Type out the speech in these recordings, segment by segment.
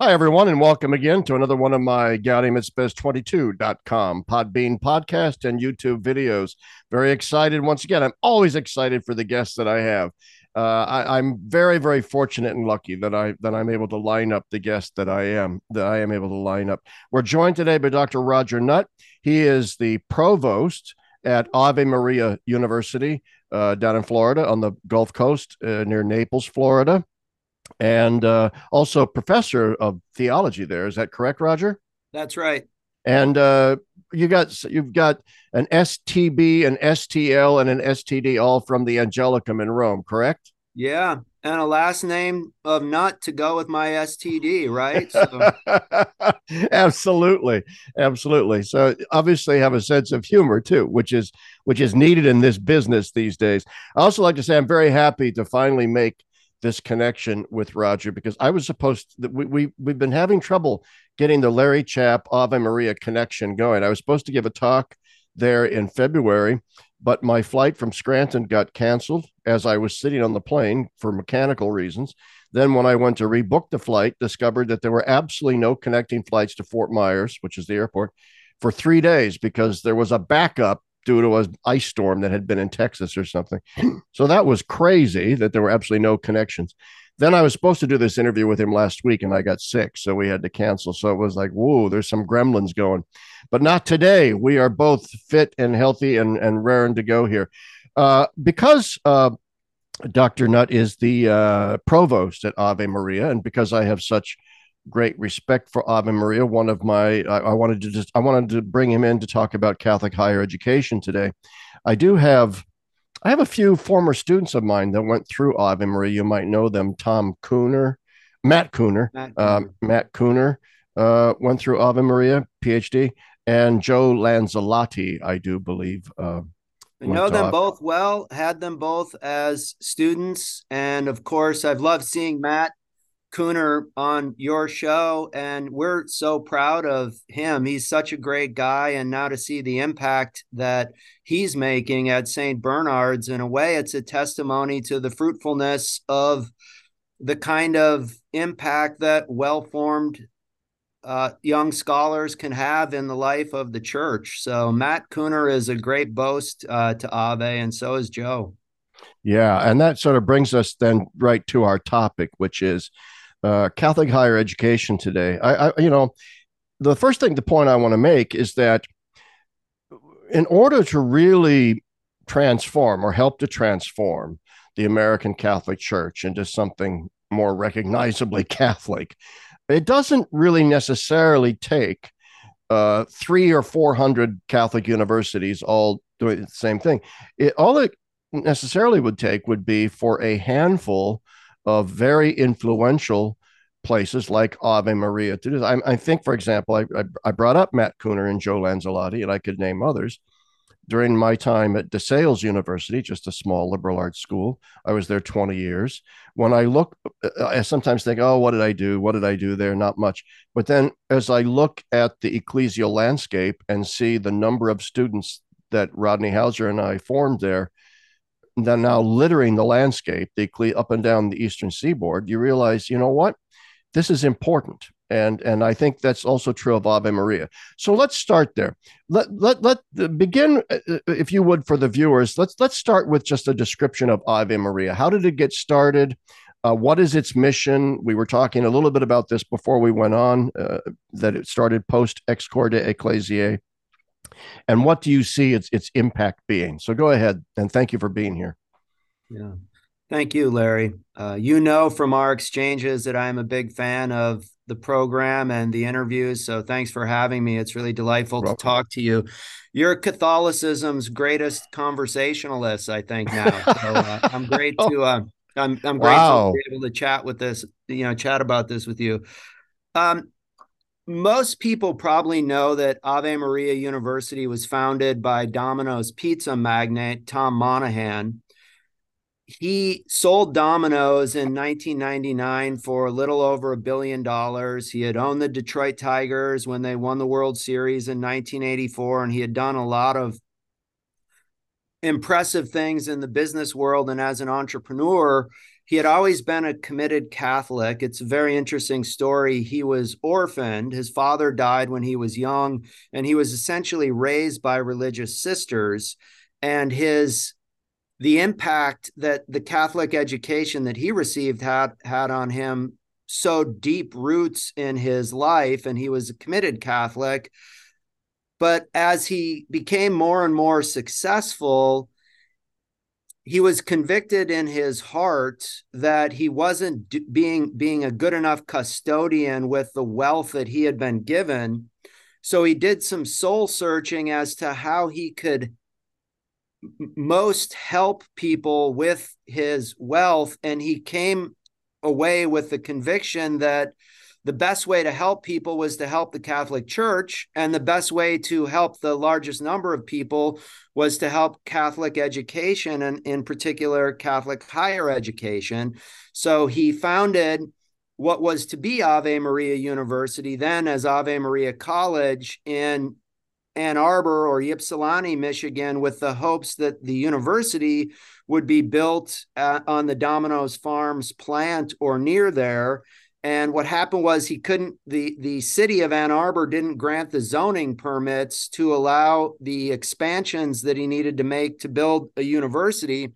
Hi, everyone, and welcome again to another one of my GaudiumEtSpes22.com Podbean podcast and YouTube videos. Very excited once again. I'm always excited for the guests that I have. Uh, I, am very, very fortunate and lucky that I that I'm able to line up the guests that I am that I am able to line up. We're joined today by Dr. Roger Nutt. He is the provost at Ave Maria University uh, down in Florida on the Gulf Coast uh, near Naples, Florida and uh, also professor of theology there. Is that correct, Roger? That's right. And uh, you got you've got an STB, an STL, and an STD all from the Angelicum in Rome, correct? Yeah, and a last name of nut to go with my STD, right? So. absolutely, absolutely. So obviously have a sense of humor too, which is which is needed in this business these days. I also like to say I'm very happy to finally make this connection with Roger because I was supposed that we, we we've been having trouble getting the Larry Chapp Ave Maria connection going. I was supposed to give a talk there in February, but my flight from Scranton got canceled as I was sitting on the plane for mechanical reasons. Then, when I went to rebook the flight, discovered that there were absolutely no connecting flights to Fort Myers, which is the airport, for three days because there was a backup due to an ice storm that had been in Texas or something. So that was crazy that there were absolutely no connections. Then I was supposed to do this interview with him last week and I got sick. So we had to cancel. So it was like, whoa, there's some gremlins going. But not today. We are both fit and healthy and, and raring to go here. Uh, because uh, Dr. Nutt is the uh, provost at Ave Maria, and because I have such great respect for Ave Maria. One of my, I, I, wanted to just, I wanted to bring him in to talk about Catholic higher education today. I do have, I have a few former students of mine that went through Ave Maria. You might know them, Tom Kuhner, Matt Kuhner, Matt uh, Kuhner, uh, Matt Kuhner uh, went through Ave Maria, PhD, and Joe Lanzalotti, I do believe. Uh, I know them both well, had them both as students. And of course, I've loved seeing Matt Kuhner on your show, and we're so proud of him. He's such a great guy, and now to see the impact that he's making at St. Bernard's, in a way, it's a testimony to the fruitfulness of the kind of impact that well formed uh, young scholars can have in the life of the church. So, Matt Kuhner is a great boast uh, to Ave, and so is Joe. Yeah, and that sort of brings us then right to our topic, which is uh, Catholic higher education today. I, I, you know, the first thing, the point I want to make is that in order to really transform or help to transform the American Catholic Church into something more recognizably Catholic, it doesn't really necessarily take uh, three or four hundred Catholic universities all doing the same thing. It, all it necessarily would take would be for a handful of very influential places like Ave Maria to do this. I, I think, for example, I, I, I, brought up Matt Cooner and Joe Lanzalotti, and I could name others. During my time at DeSales University, just a small liberal arts school, I was there 20 years. When I look, uh, I sometimes think, oh, what did I do? What did I do there? Not much. But then as I look at the ecclesial landscape and see the number of students that Rodney Howsare and I formed there, that now littering the landscape, the up and down the eastern seaboard, you realize, you know what? This is important. And, and I think that's also true of Ave Maria. So let's start there. Let, let, let begin, uh, uh, if you would, for the viewers. Let's, let's start with just a description of Ave Maria. How did it get started? Uh, what is its mission? We were talking a little bit about this before we went on, uh, that it started post Ex Corde Ecclesiae and what do you see its its impact being? So go ahead and thank you for being here. Yeah. Thank you, Larry. Uh, you know from our exchanges that I'm a big fan of the program and the interviews. So thanks for having me. It's really delightful to talk to you. You're Catholicism's greatest conversationalist, I think now. So uh, I'm great to uh, I'm I'm grateful wow. to be able to chat with this, you know, chat about this with you. Um, most people probably know that Ave Maria University was founded by Domino's pizza magnate Tom Monaghan. He sold Domino's in 1999 for a little over a billion dollars. He had owned the Detroit Tigers when they won the World Series in 1984, and he had done a lot of impressive things in the business world and as an entrepreneur he had always been a committed Catholic. It's a very interesting story. He was orphaned. His father died when he was young, and he was essentially raised by religious sisters. And his the impact that the Catholic education that he received had had on him so deep roots in his life, and he was a committed Catholic. But as he became more and more successful, he was convicted in his heart that he wasn't d- being being a good enough custodian with the wealth that he had been given. So he did some soul searching as to how he could most help people with his wealth. And he came away with the conviction that the best way to help people was to help the Catholic Church, and the best way to help the largest number of people was to help Catholic education, and in particular, Catholic higher education. So he founded what was to be Ave Maria University, then as Ave Maria College in Ann Arbor or Ypsilanti, Michigan, with the hopes that the university would be built at, on the Domino's Farms plant or near there. And what happened was he couldn't the the city of Ann Arbor didn't grant the zoning permits to allow the expansions that he needed to make to build a university.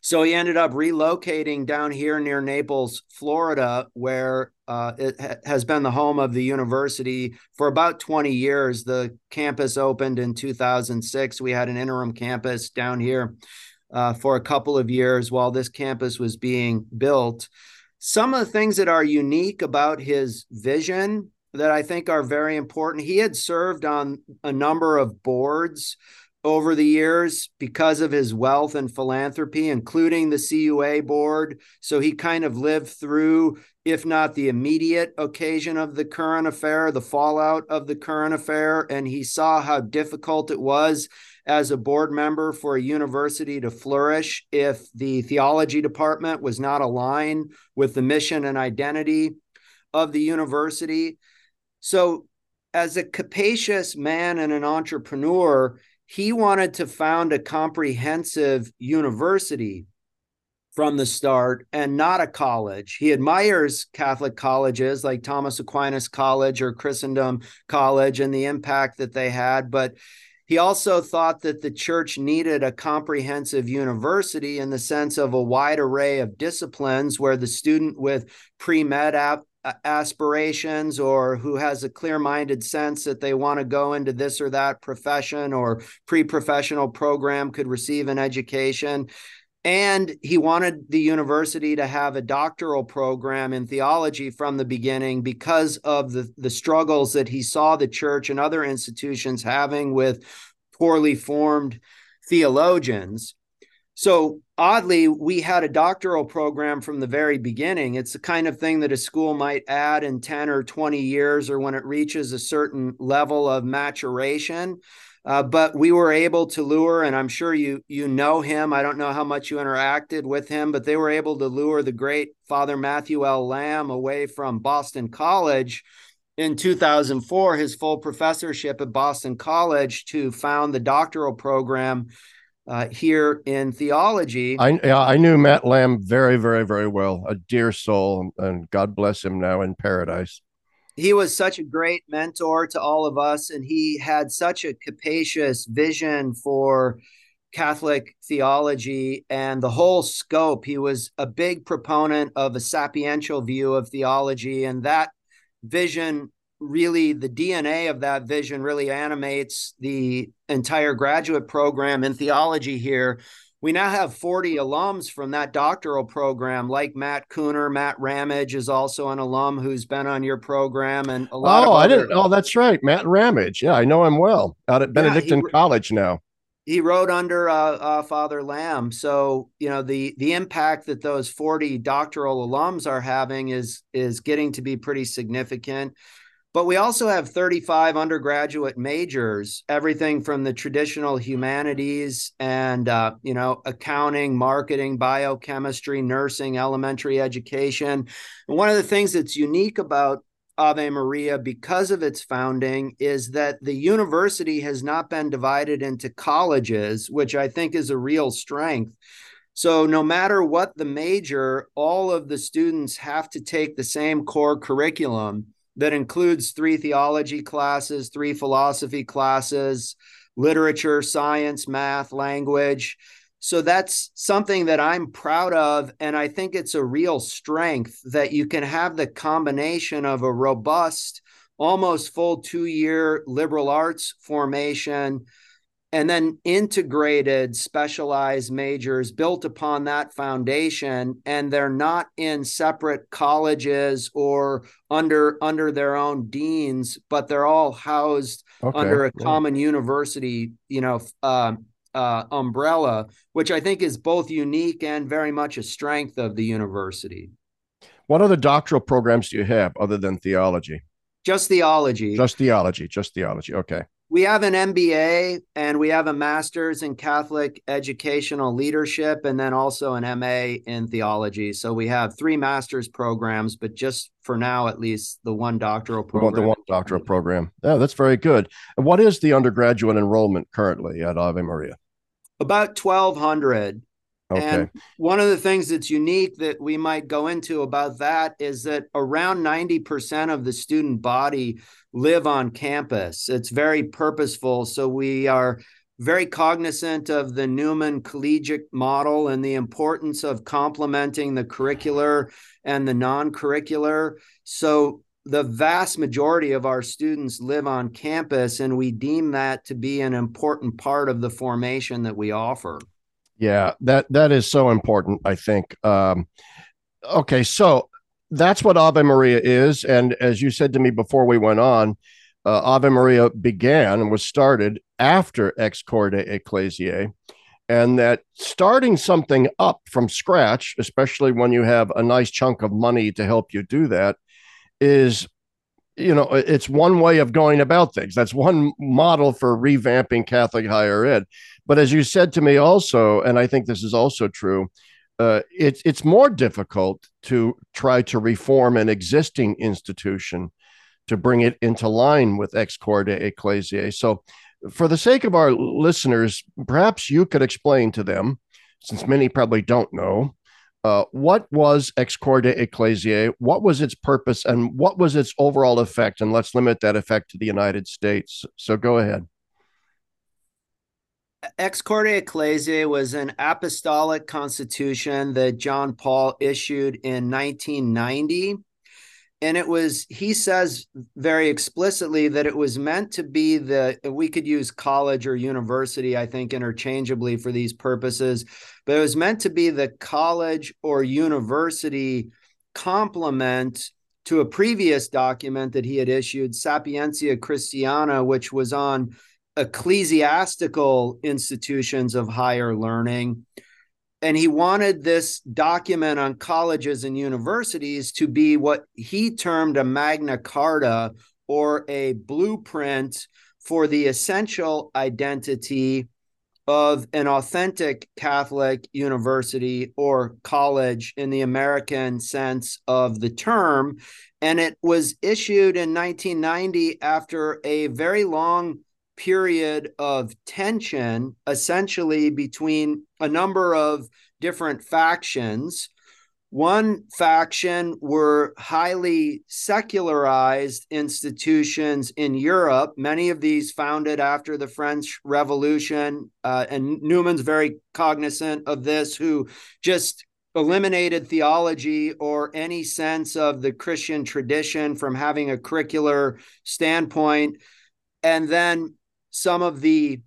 So he ended up relocating down here near Naples, Florida, where uh, it ha- has been the home of the university for about 20 years. The campus opened in 2006. We had an interim campus down here uh, for a couple of years while this campus was being built some of the things that are unique about his vision that I think are very important. He had served on a number of boards over the years because of his wealth and philanthropy, including the CUA board. So he kind of lived through, if not the immediate occasion of the Curran affair, the fallout of the Curran affair. And he saw how difficult it was as a board member for a university to flourish if the theology department was not aligned with the mission and identity of the university. So, as a capacious man and an entrepreneur, he wanted to found a comprehensive university from the start and not a college. He admires Catholic colleges like Thomas Aquinas College or Christendom College and the impact that they had, but he also thought that the church needed a comprehensive university in the sense of a wide array of disciplines where the student with pre med uh, aspirations or who has a clear minded sense that they want to go into this or that profession or pre professional program could receive an education. And he wanted the university to have a doctoral program in theology from the beginning because of the, the struggles that he saw the church and other institutions having with poorly formed theologians. So, oddly, we had a doctoral program from the very beginning. It's the kind of thing that a school might add in 10 or 20 years or when it reaches a certain level of maturation. Uh, but we were able to lure, and I'm sure you you know him. I don't know how much you interacted with him, but they were able to lure the great Father Matthew L. Lamb away from Boston College in 2004 his full professorship at Boston College to found the doctoral program uh, here in theology. I I knew Matt Lamb very very very well, a dear soul, and God bless him now in paradise he was such a great mentor to all of us and he had such a capacious vision for catholic theology and the whole scope. He was a big proponent of a sapiential view of theology and that vision really the dna of that vision really animates the entire graduate program in theology here we now have 40 alums from that doctoral program, like Matt Kuhner. Matt Ramage is also an alum who's been on your program, and a lot. Oh, I didn't. Oh, that's right, Matt Ramage. Yeah, I know him well out at Benedictine yeah, he, College now. He wrote under uh, uh, Father Lamb, so you know the the impact that those 40 doctoral alums are having is is getting to be pretty significant. But we also have 35 undergraduate majors, everything from the traditional humanities and, uh, you know, accounting, marketing, biochemistry, nursing, elementary education. And one of the things that's unique about Ave Maria, because of its founding, is that the university has not been divided into colleges, which I think is a real strength. So, no matter what the major, all of the students have to take the same core curriculum that includes three theology classes, three philosophy classes, literature, science, math, language. So that's something that I'm proud of. And I think it's a real strength that you can have the combination of a robust, almost full two year liberal arts formation and then integrated specialized majors built upon that foundation and they're not in separate colleges or under under their own deans but they're all housed okay. under a common university you know uh, uh, umbrella which i think is both unique and very much a strength of the university. What other doctoral programs do you have other than theology? Just theology. Just theology just theology okay we have an MBA and we have a master's in Catholic educational leadership and then also an MA in theology. So we have three master's programs, but just for now, at least the one doctoral program. The one doctoral program. Yeah, that's very good. And what is the undergraduate enrollment currently at Ave Maria? About 1,200. Okay. And one of the things that's unique that we might go into about that is that around 90% of the student body live on campus. It's very purposeful. So we are very cognizant of the Newman collegiate model and the importance of complementing the curricular and the non curricular. So the vast majority of our students live on campus, and we deem that to be an important part of the formation that we offer. Yeah, that that is so important. I think. Um, okay, so that's what Ave Maria is, and as you said to me before we went on, uh, Ave Maria began and was started after Ex Corde Ecclesiae, and that starting something up from scratch, especially when you have a nice chunk of money to help you do that, is you know it's one way of going about things that's one model for revamping catholic higher ed but as you said to me also, and I think this is also true, uh, it's it's more difficult to try to reform an existing institution to bring it into line with ex corde ecclesiae. So, for the sake of our listeners, perhaps you could explain to them, since many probably don't know, uh, what was ex corde ecclesiae, what was its purpose, and what was its overall effect? And let's limit that effect to the United States. So, go ahead. Ex Corde Ecclesiae was an apostolic constitution that John Paul issued in 1990. And it was, he says very explicitly that it was meant to be the, we could use college or university, I think, interchangeably for these purposes, but it was meant to be the college or university complement to a previous document that he had issued, Sapientia Christiana, which was on ecclesiastical institutions of higher learning. And he wanted this document on colleges and universities to be what he termed a Magna Carta or a blueprint for the essential identity of an authentic Catholic university or college in the American sense of the term. And it was issued in 1990 after a very long period of tension essentially between a number of different factions. One faction were highly secularized institutions in Europe, many of these founded after the French Revolution. Uh, and Newman's very cognizant of this, who just eliminated theology or any sense of the Christian tradition from having a curricular standpoint. And then some of the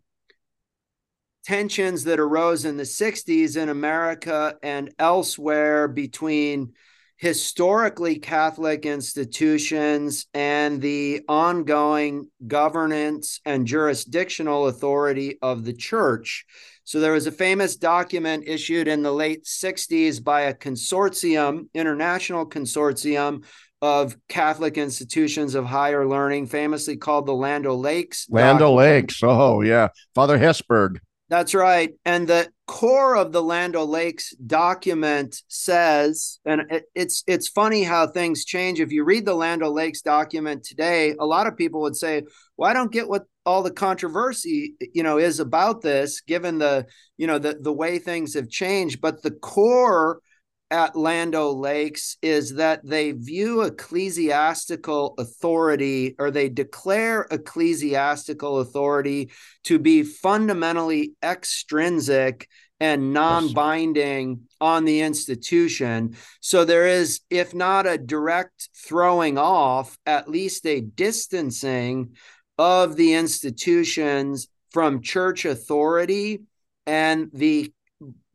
tensions that arose in the 60s in America and elsewhere between historically Catholic institutions and the ongoing governance and jurisdictional authority of the church. So there was a famous document issued in the late 60s by a consortium, international consortium of Catholic institutions of higher learning, famously called the Land O'Lakes. Land O'Lakes. Oh, yeah. Father Hesburgh. That's right. And the core of the Land O'Lakes document says, and it, it's it's funny how things change. If you read the Land O'Lakes document today, a lot of people would say, "Well, I don't get what all the controversy you know is about this given the you know the the way things have changed but the core at Land Lakes is that they view ecclesiastical authority or they declare ecclesiastical authority to be fundamentally extrinsic and non-binding on the institution. So there is if not a direct throwing off at least a distancing of the institutions from church authority and the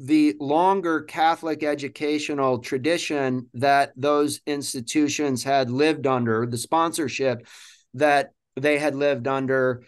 the longer Catholic educational tradition that those institutions had lived under, the sponsorship that they had lived under,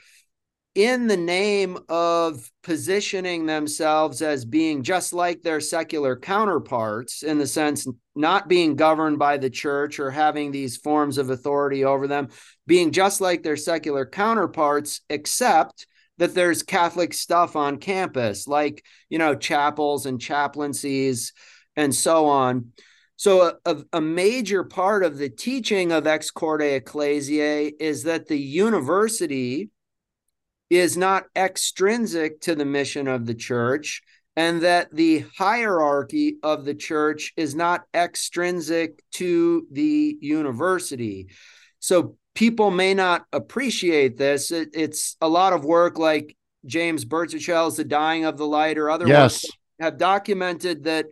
in the name of positioning themselves as being just like their secular counterparts, in the sense not being governed by the church or having these forms of authority over them, being just like their secular counterparts, except that there's Catholic stuff on campus, like, you know, chapels and chaplaincies and so on. So, a, a, major part of the teaching of Ex Corde Ecclesiae is that the university is not extrinsic to the mission of the church, and that the hierarchy of the church is not extrinsic to the university. So, people may not appreciate this. It, it's a lot of work like James Burtchaell's The Dying of the Light or other yes. have documented that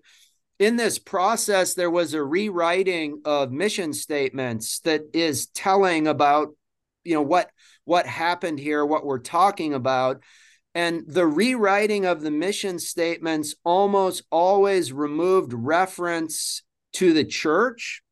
in this process there was a rewriting of mission statements that is telling about you know what what happened here what we're talking about and the rewriting of the mission statements almost always removed reference to the church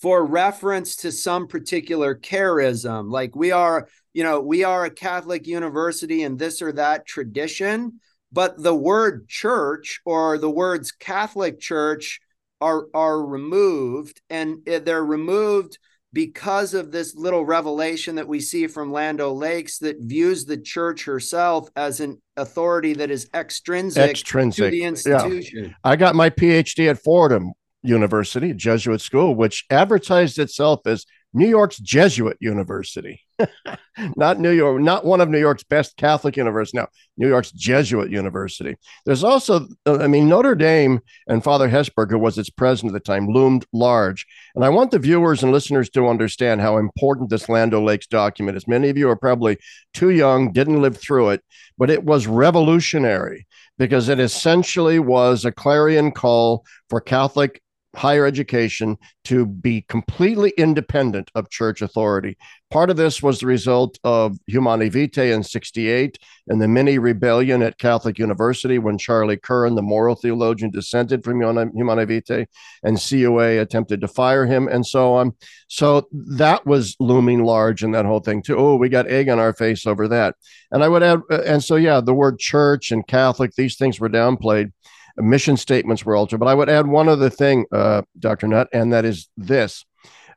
for reference to some particular charism like we are you know we are a catholic university in this or that tradition but the word church or the words catholic church are are removed and eh, they're removed because of this little revelation that we see from Land Lakes that views the church herself as an authority that is extrinsic, extrinsic. to the institution. Yeah. I got my PhD at Fordham University, Jesuit school, which advertised itself as New York's Jesuit University, not New York, not one of New York's best Catholic universities. Now, New York's Jesuit University. There's also, uh, I mean, Notre Dame and Father Hesburgh, who was its president at the time, loomed large. And I want the viewers and listeners to understand how important this Land Lakes document is. Many of you are probably too young, didn't live through it, but it was revolutionary because it essentially was a clarion call for Catholic higher education to be completely independent of church authority. Part of this was the result of Humanae Vitae in 68 and the mini rebellion at Catholic University when Charlie Curran, the moral theologian, dissented from Humanae Vitae and CUA attempted to fire him and so on. So that was looming large in that whole thing too. Oh, we got egg on our face over that. And I would add, uh, and so yeah, the word church and Catholic, these things were downplayed mission statements were altered. But I would add one other thing, uh, Dr. Nutt, and that is this.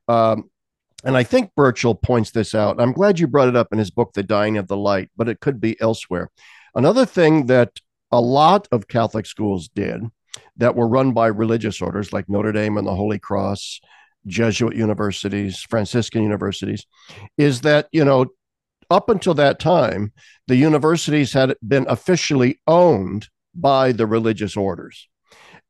Um, and I think Burtchaell points this out. I'm glad you brought it up in his book, The Dying of the Light, but it could be elsewhere. Another thing that a lot of Catholic schools did that were run by religious orders like Notre Dame and the Holy Cross, Jesuit universities, Franciscan universities, is that, you know, up until that time, the universities had been officially owned by the religious orders.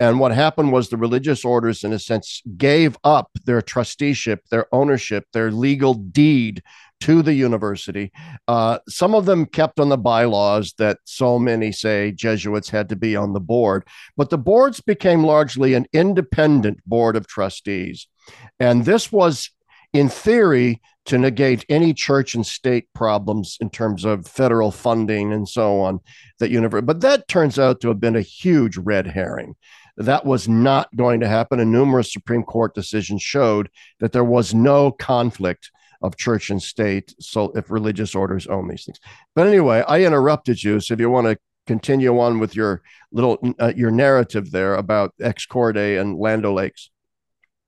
And what happened was the religious orders, in a sense, gave up their trusteeship, their ownership, their legal deed to the university. Uh, some of them kept on the bylaws that so many say Jesuits had to be on the board, but the boards became largely an independent board of trustees. And this was, in theory, to negate any church and state problems in terms of federal funding and so on that universe but that turns out to have been a huge red herring. That was not going to happen and numerous supreme court decisions showed that there was no conflict of church and state so if religious orders own these things. But anyway i interrupted you so if you want to continue on with your little uh, your narrative there about ex corde and land lakes.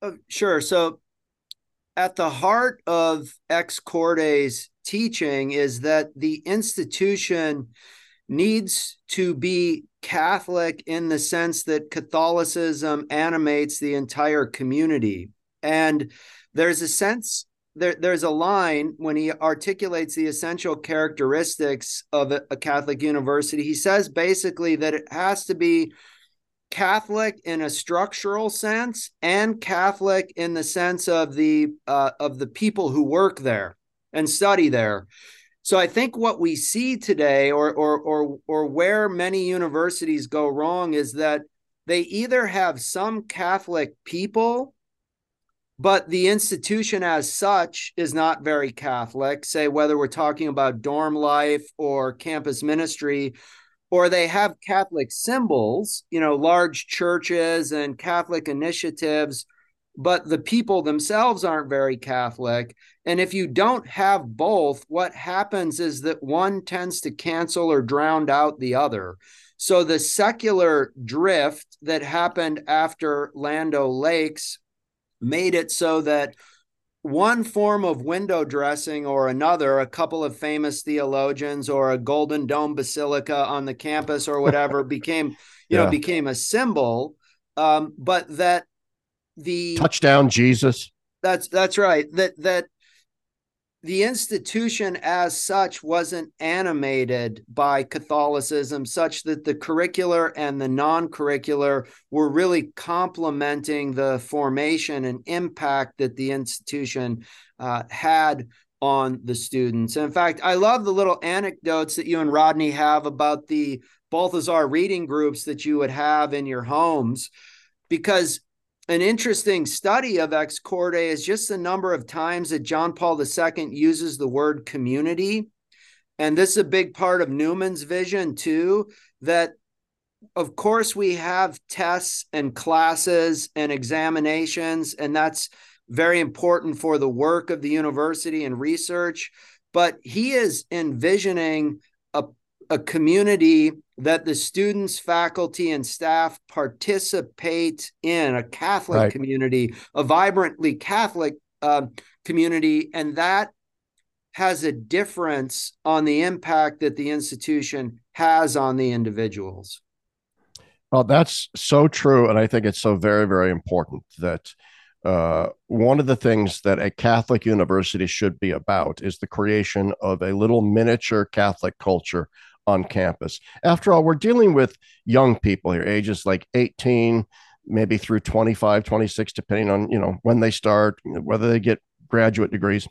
Uh, sure. So at the heart of ex corde's teaching is that the institution needs to be Catholic in the sense that Catholicism animates the entire community. And there's a sense there, there's a line when he articulates the essential characteristics of a, a Catholic university. He says basically that it has to be Catholic in a structural sense and Catholic in the sense of the uh, of the people who work there and study there. So I think what we see today, or or or or where many universities go wrong, is that they either have some Catholic people but the institution as such is not very Catholic, say, whether we're talking about dorm life or campus ministry, or they have Catholic symbols, you know, large churches and Catholic initiatives, but the people themselves aren't very Catholic. And if you don't have both, what happens is that one tends to cancel or drown out the other. So the secular drift that happened after Land Lakes made it so that one form of window dressing or another, a couple of famous theologians or a golden dome basilica on the campus or whatever became, you yeah. know, became a symbol. Um, but that the touchdown Jesus. That's that's right. That that the institution as such wasn't animated by Catholicism, such that the curricular and the non curricular were really complementing the formation and impact that the institution uh, had on the students. And in fact, I love the little anecdotes that you and Rodney have about the Balthasar reading groups that you would have in your homes, because an interesting study of ex corde is just the number of times that John Paul II uses the word community. And this is a big part of Newman's vision, too, that of course we have tests and classes and examinations, and that's very important for the work of the university and research. But he is envisioning a, a community that the students, faculty, and staff participate in a Catholic right. community, a vibrantly Catholic uh, community, and that has a difference on the impact that the institution has on the individuals. Well, that's so true. And I think it's so very, very important that uh, one of the things that a Catholic university should be about is the creation of a little miniature Catholic culture on campus. After all, we're dealing with young people here, ages like 18, maybe through 25, 26, depending on, you know, when they start, whether they get graduate degrees,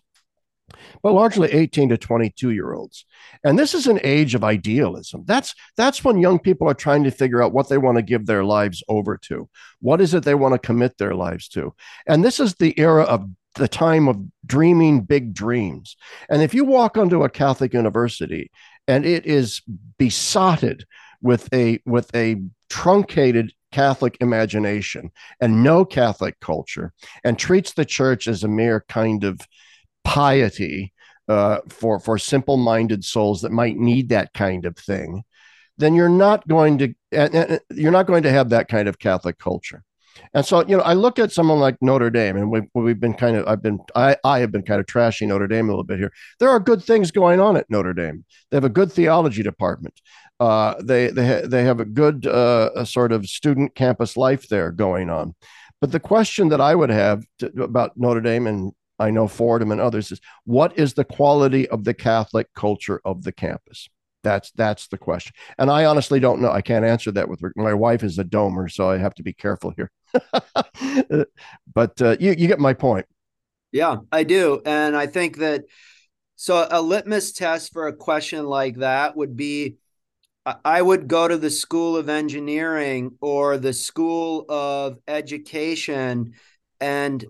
but largely 18 to 22 year olds. And this is an age of idealism. That's that's when young people are trying to figure out what they want to give their lives over to. What is it they want to commit their lives to? And this is the era of the time of dreaming big dreams. And if you walk onto a Catholic university and it is besotted with a with a truncated Catholic imagination and no Catholic culture, and treats the church as a mere kind of piety uh, for for simple minded souls that might need that kind of thing, then you're not going to you're not going to have that kind of Catholic culture. And so, you know, I look at someone like Notre Dame, and we've, we've been kind of, I've been, I, I have been kind of trashing Notre Dame a little bit here. There are good things going on at Notre Dame. They have a good theology department. Uh, they they ha- they have a good uh, a sort of student campus life there going on. But the question that I would have to, about Notre Dame, and I know Fordham and others, is what is the quality of the Catholic culture of the campus? That's that's the question, and I honestly don't know. I can't answer that with my wife is a domer, so I have to be careful here. but uh, you you get my point. Yeah, I do, and I think that so a litmus test for a question like that would be I would go to the School of Engineering or the School of Education and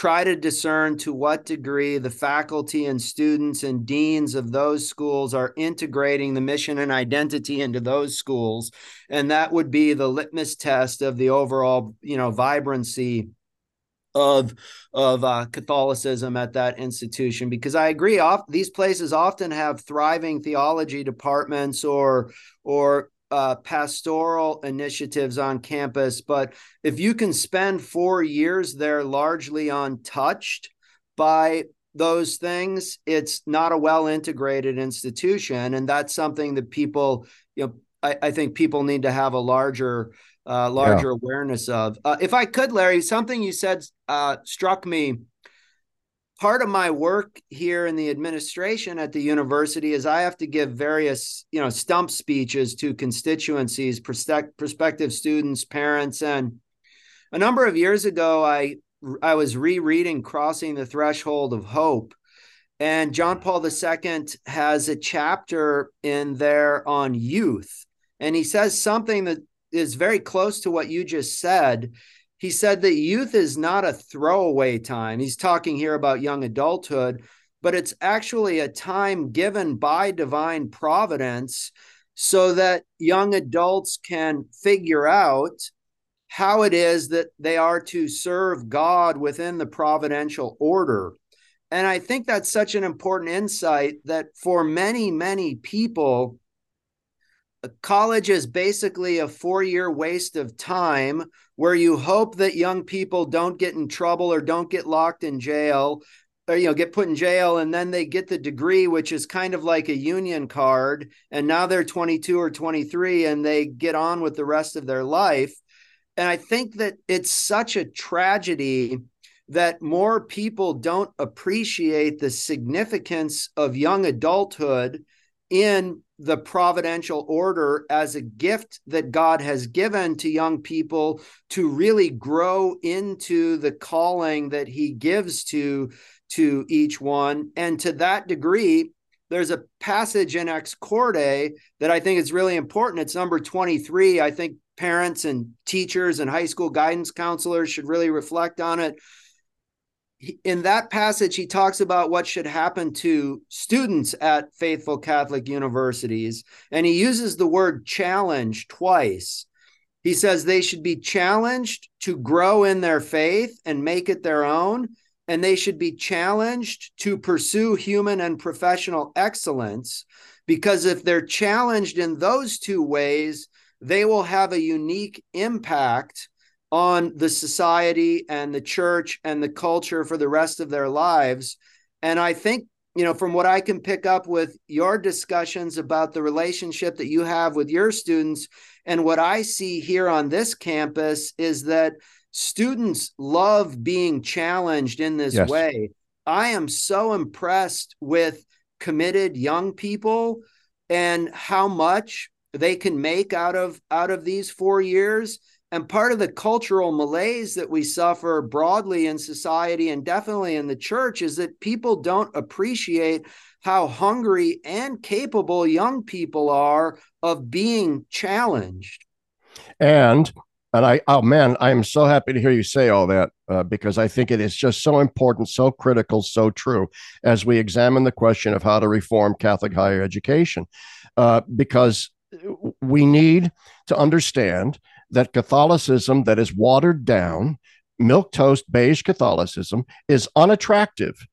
try to discern to what degree the faculty and students and deans of those schools are integrating the mission and identity into those schools. And that would be the litmus test of the overall you know vibrancy of of uh, Catholicism at that institution. Because I agree off these places often have thriving theology departments or or uh, pastoral initiatives on campus, but if you can spend four years there largely untouched by those things, it's not a well integrated institution. And that's something that people, you know, I, I think people need to have a larger, uh, larger yeah. awareness of. Uh, if I could, Larry, something you said uh, struck me part of my work here in the administration at the university is I have to give various, you know, stump speeches to constituencies, prospective students, parents, and a number of years ago, I I was rereading Crossing the Threshold of Hope, and John Paul II has a chapter in there on youth, and he says something that is very close to what you just said he said that youth is not a throwaway time. He's talking here about young adulthood, but it's actually a time given by divine providence so that young adults can figure out how it is that they are to serve God within the providential order. And I think that's such an important insight that for many, many people, college is basically a four year waste of time where you hope that young people don't get in trouble or don't get locked in jail or you know get put in jail and then they get the degree which is kind of like a union card and now they're 22 or 23 and they get on with the rest of their life. And i think that it's such a tragedy that more people don't appreciate the significance of young adulthood in the providential order as a gift that God has given to young people to really grow into the calling that he gives to to each one. And to that degree there's a passage in ex corde that I think is really important. It's number 23 I think parents and teachers and high school guidance counselors should really reflect on it in that passage, he talks about what should happen to students at faithful Catholic universities, and he uses the word challenge twice. He says they should be challenged to grow in their faith and make it their own, and they should be challenged to pursue human and professional excellence. Because if they're challenged in those two ways, they will have a unique impact on the society and the church and the culture for the rest of their lives. And I think, you know, from what I can pick up with your discussions about the relationship that you have with your students, and what I see here on this campus is that students love being challenged in this yes. way. I am so impressed with committed young people and how much they can make out of out of these 4 years and part of the cultural malaise that we suffer broadly in society and definitely in the church is that people don't appreciate how hungry and capable young people are of being challenged. And and I, oh man, I am so happy to hear you say all that uh, because I think it is just so important, so critical, so true as we examine the question of how to reform Catholic higher education. Uh, because we need to understand that Catholicism that is watered down, milk toast beige Catholicism, is unattractive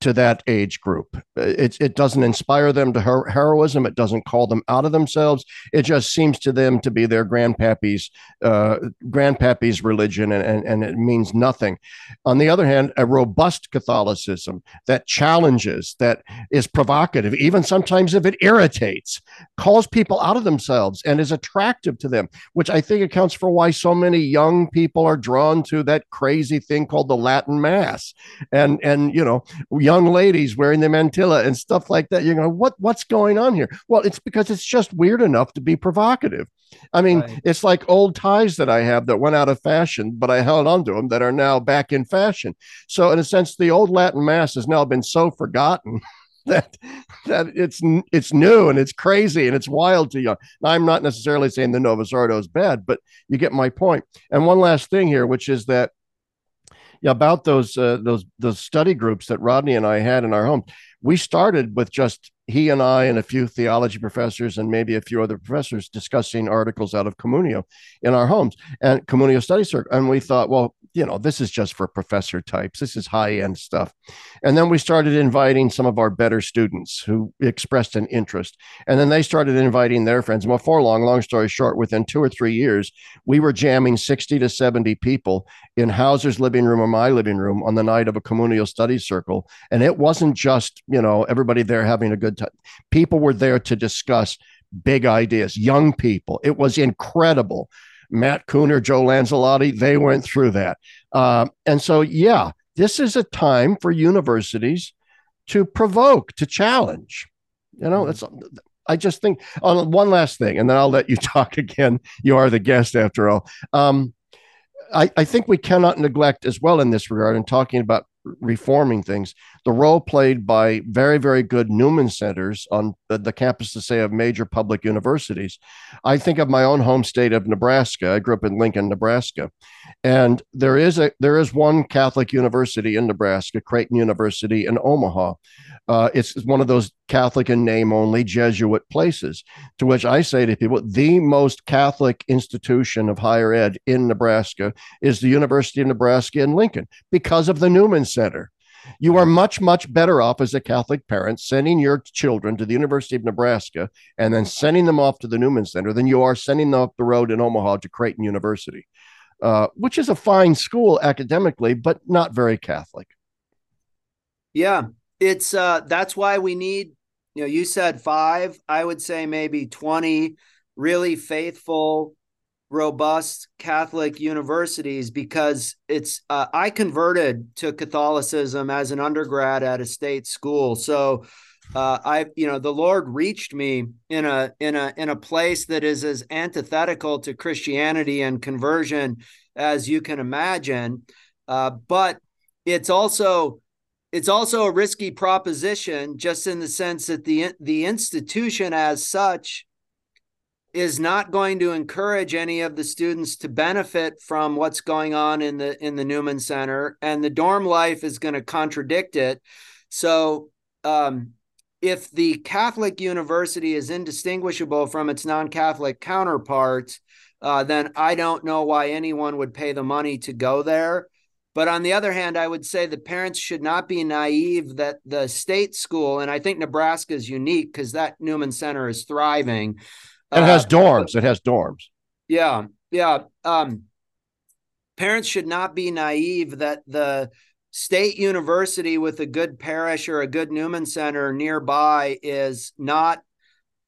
to that age group. It, it doesn't inspire them to her- heroism. It doesn't call them out of themselves. It just seems to them to be their grandpappy's uh, grandpappy's religion, and, and, and it means nothing. On the other hand, a robust Catholicism that challenges, that is provocative, even sometimes if it irritates, calls people out of themselves and is attractive to them, which I think accounts for why so many young people are drawn to that crazy thing called the Latin Mass. And and you know, young ladies wearing the mantilla and stuff like that. You're going, what what's going on here? Well, it's because it's just weird enough to be provocative. I mean, right. it's like old ties that I have that went out of fashion, but I held onto them that are now back in fashion. So, in a sense, the old Latin Mass has now been so forgotten. that that it's it's new and it's crazy and it's wild to you. I'm not necessarily saying the Novus Ordo is bad, but you get my point. And one last thing here, which is that about those uh, those those study groups that Rodney and I had in our home. We started with just he and I and a few theology professors and maybe a few other professors discussing articles out of Communio in our homes and Communio Study Circle. And we thought, well, you know, this is just for professor types. This is high end stuff. And then we started inviting some of our better students who expressed an interest. And then they started inviting their friends. And before long, long story short, within two or three years, we were jamming 60 to 70 people in Howsare's living room or my living room on the night of a communal studies circle. And it wasn't just, you know, everybody there having a good time. People were there to discuss big ideas, young people. It was incredible Matt Kuhner, Joe Lanzalotti, they went through that. Uh, and so, yeah, this is a time for universities to provoke, to challenge. You know, it's I just think on one last thing, and then I'll let you talk again. You are the guest after all. Um, I, I think we cannot neglect as well in this regard in talking about reforming things the role played by very very good newman centers on the, the campuses say of major public universities. I think of my own home state of nebraska. I grew up in lincoln nebraska. And there is a there is one catholic university in nebraska creighton university in omaha. Uh, it's one of those Catholic in name only Jesuit places, to which I say to people, the most Catholic institution of higher ed in Nebraska is the University of Nebraska in Lincoln because of the Newman Center. You are much, much better off as a Catholic parent sending your children to the University of Nebraska and then sending them off to the Newman Center than you are sending them up the road in Omaha to Creighton University, uh, which is a fine school academically, but not very Catholic. Yeah, it's uh that's why we need you know you said five i would say maybe 20 really faithful robust catholic universities because it's uh, i converted to catholicism as an undergrad at a state school so uh, I, you know, the Lord reached me in a in a in a place that is as antithetical to Christianity and conversion as you can imagine. Uh, but it's also it's also a risky proposition just in the sense that the the institution as such is not going to encourage any of the students to benefit from what's going on in the in the Newman Center and the dorm life is going to contradict it so um, if the Catholic university is indistinguishable from its non-Catholic counterparts uh, then I don't know why anyone would pay the money to go there but on the other hand, I would say the parents should not be naive that the state school, and I think Nebraska is unique because that Newman Center is thriving. It uh, has dorms. It has dorms. Yeah. Yeah. Um, parents should not be naive that the state university with a good parish or a good Newman Center nearby is not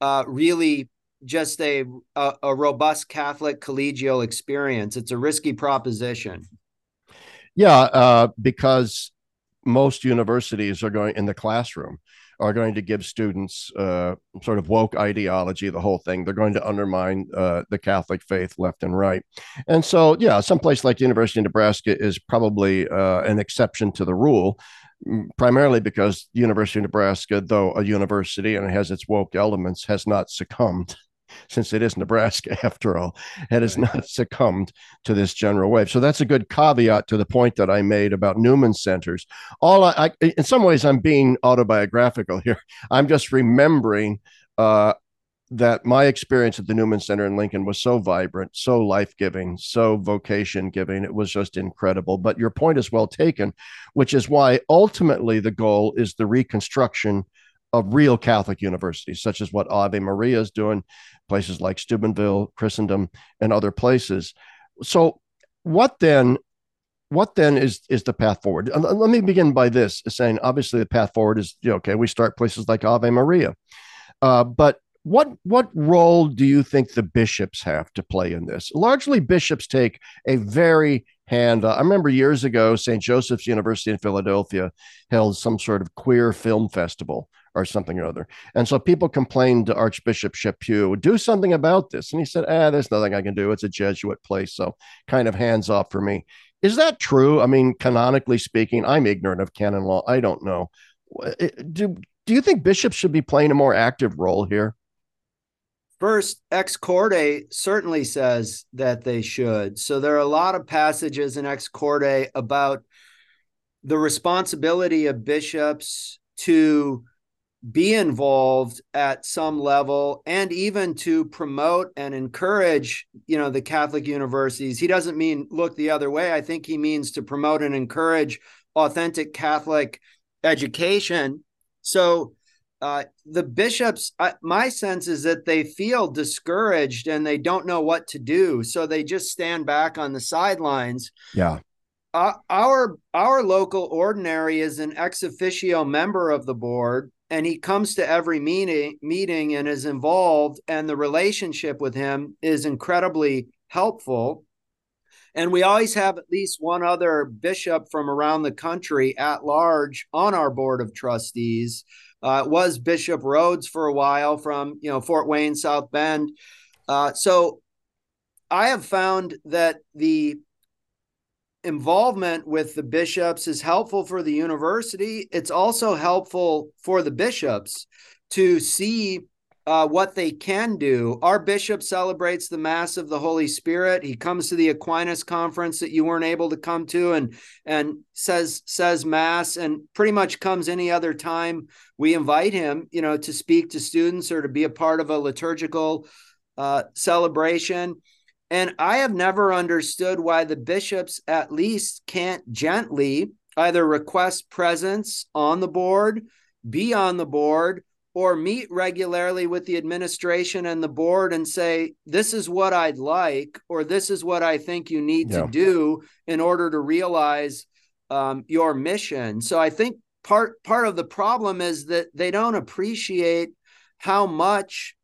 uh, really just a, a, a robust Catholic collegial experience. It's a risky proposition. Yeah, uh, because most universities are going in the classroom are going to give students uh, sort of woke ideology, the whole thing. They're going to undermine uh, the Catholic faith left and right. And so, yeah, some place like the University of Nebraska is probably uh, an exception to the rule, primarily because the University of Nebraska, though a university and it has its woke elements, has not succumbed since it is Nebraska after all, it has not succumbed to this general wave. So that's a good caveat to the point that I made about Newman centers. All I, I in some ways, I'm being autobiographical here. I'm just remembering uh, that my experience at the Newman Center in Lincoln was so vibrant, so life giving, so vocation giving. It was just incredible. But your point is well taken, which is why ultimately the goal is the reconstruction of real Catholic universities, such as what Ave Maria is doing, places like Steubenville, Christendom, and other places. So, what then? What then is is the path forward? Let me begin by this: saying obviously the path forward is you know, okay. We start places like Ave Maria, uh, but what what role do you think the bishops have to play in this? Largely, bishops take a very hand. Uh, I remember years ago, St. Joseph's University in Philadelphia held some sort of queer film festival or something or other. And so people complained to Archbishop Chaput, do something about this. And he said, ah, there's nothing I can do. It's a Jesuit place. So kind of hands off for me. Is that true? I mean, canonically speaking, I'm ignorant of canon law. I don't know. Do, do you think bishops should be playing a more active role here? First, Ex Corde certainly says that they should. So there are a lot of passages in Ex Corde about the responsibility of bishops to be involved at some level and even to promote and encourage you know the catholic universities. He doesn't mean look the other way. I think he means to promote and encourage authentic catholic education. So uh, the bishops uh, my sense is that they feel discouraged and they don't know what to do. So they just stand back on the sidelines. Yeah. Uh, our our local ordinary is an ex officio member of the board and he comes to every meeting meeting and is involved and the relationship with him is incredibly helpful And we always have at least one other bishop from around the country at large on our board of trustees. Uh, was Bishop Rhoades for a while from you know Fort Wayne, South Bend. Uh, so I have found that the involvement with the bishops is helpful for the university. It's also helpful for the bishops to see uh, what they can do. Our bishop celebrates the Mass of the Holy Spirit. He comes to the Aquinas conference that you weren't able to come to, and and says says Mass, and pretty much comes any other time we invite him, you know, to speak to students or to be a part of a liturgical uh, celebration. And I have never understood why the bishops at least can't gently either request presence on the board, be on the board, or meet regularly with the administration and the board and say, this is what I'd like, or this is what I think you need yeah. to do in order to realize um, your mission. So I think part part of the problem is that they don't appreciate how much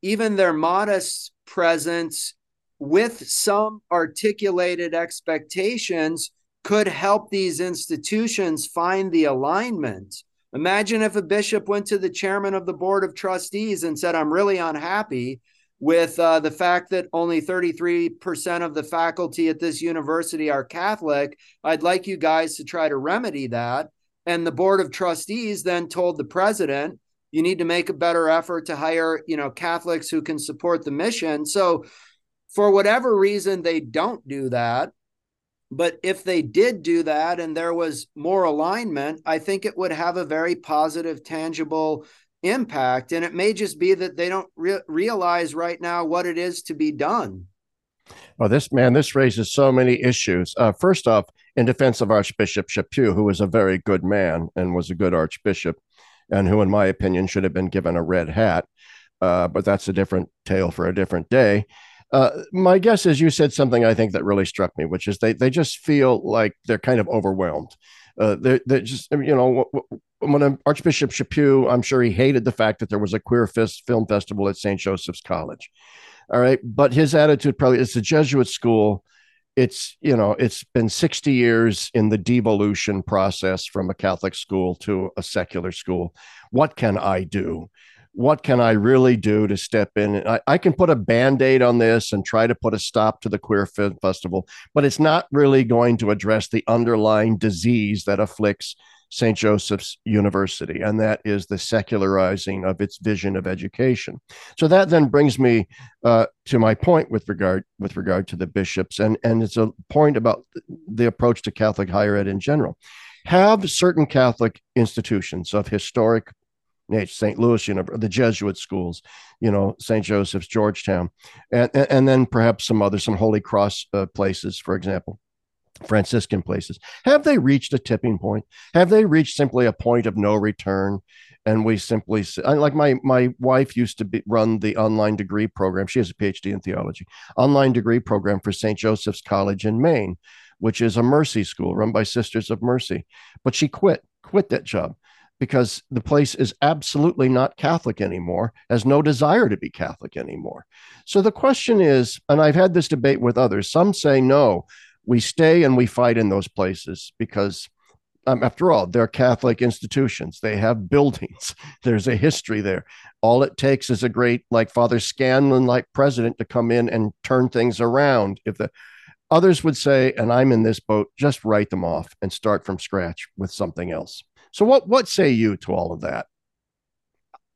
even their modest presence with some articulated expectations could help these institutions find the alignment. Imagine if a bishop went to the chairman of the board of trustees and said, I'm really unhappy with uh, the fact that only 33% of the faculty at this university are Catholic. I'd like you guys to try to remedy that. And the board of trustees then told the president, you need to make a better effort to hire, you know, Catholics who can support the mission. So for whatever reason, they don't do that. But if they did do that and there was more alignment, I think it would have a very positive, tangible impact. And it may just be that they don't re- realize right now what it is to be done. Well, this man, this raises so many issues. Uh, first off, in defense of Archbishop Chaput, who was a very good man and was a good archbishop, and who, in my opinion, should have been given a red hat. Uh, but that's a different tale for a different day. Uh, my guess is you said something I think that really struck me, which is they they just feel like they're kind of overwhelmed. Uh, they're, they're just you know when Archbishop Chaput, I'm sure he hated the fact that there was a queer fest, film festival at St. Joseph's College. All right, but his attitude probably it's a Jesuit school. It's you know it's been 60 years in the devolution process from a Catholic school to a secular school. What can I do? What can I really do to step in? I, I, can put a band aid on this and try to put a stop to the Queer Film Festival, but it's not really going to address the underlying disease that afflicts St. Joseph's University, and that is the secularizing of its vision of education. So that then brings me uh, to my point with regard with regard to the bishops, and and it's a point about the approach to Catholic higher ed in general. Have certain Catholic institutions of historic St. Louis, know, the Jesuit schools, you know, St. Joseph's, Georgetown, and, and then perhaps some other, some Holy Cross uh, places, for example, Franciscan places. Have they reached a tipping point? Have they reached simply a point of no return? And we simply, like my my wife used to be, run the online degree program. She has a PhD in theology, online degree program for St. Joseph's College in Maine, which is a mercy school run by Sisters of Mercy. But she quit, quit that job because the place is absolutely not Catholic anymore, has no desire to be Catholic anymore. So the question is, and I've had this debate with others, some say no, we stay and we fight in those places because. Um, after all, they're Catholic institutions. They have buildings. There's a history there. All it takes is a great, like Father Scanlan, like president, to come in and turn things around. If the others would say, and I'm in this boat, just write them off and start from scratch with something else. So what what say you to all of that?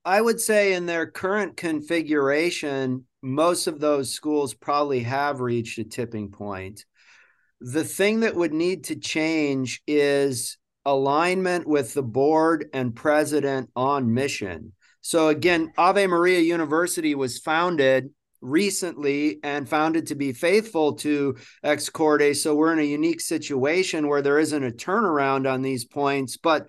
I would say in their current configuration, most of those schools probably have reached a tipping point. The thing that would need to change is alignment with the board and president on mission. So again, Ave Maria University was founded recently and found it to be faithful to ex corde. So we're in a unique situation where there isn't a turnaround on these points. But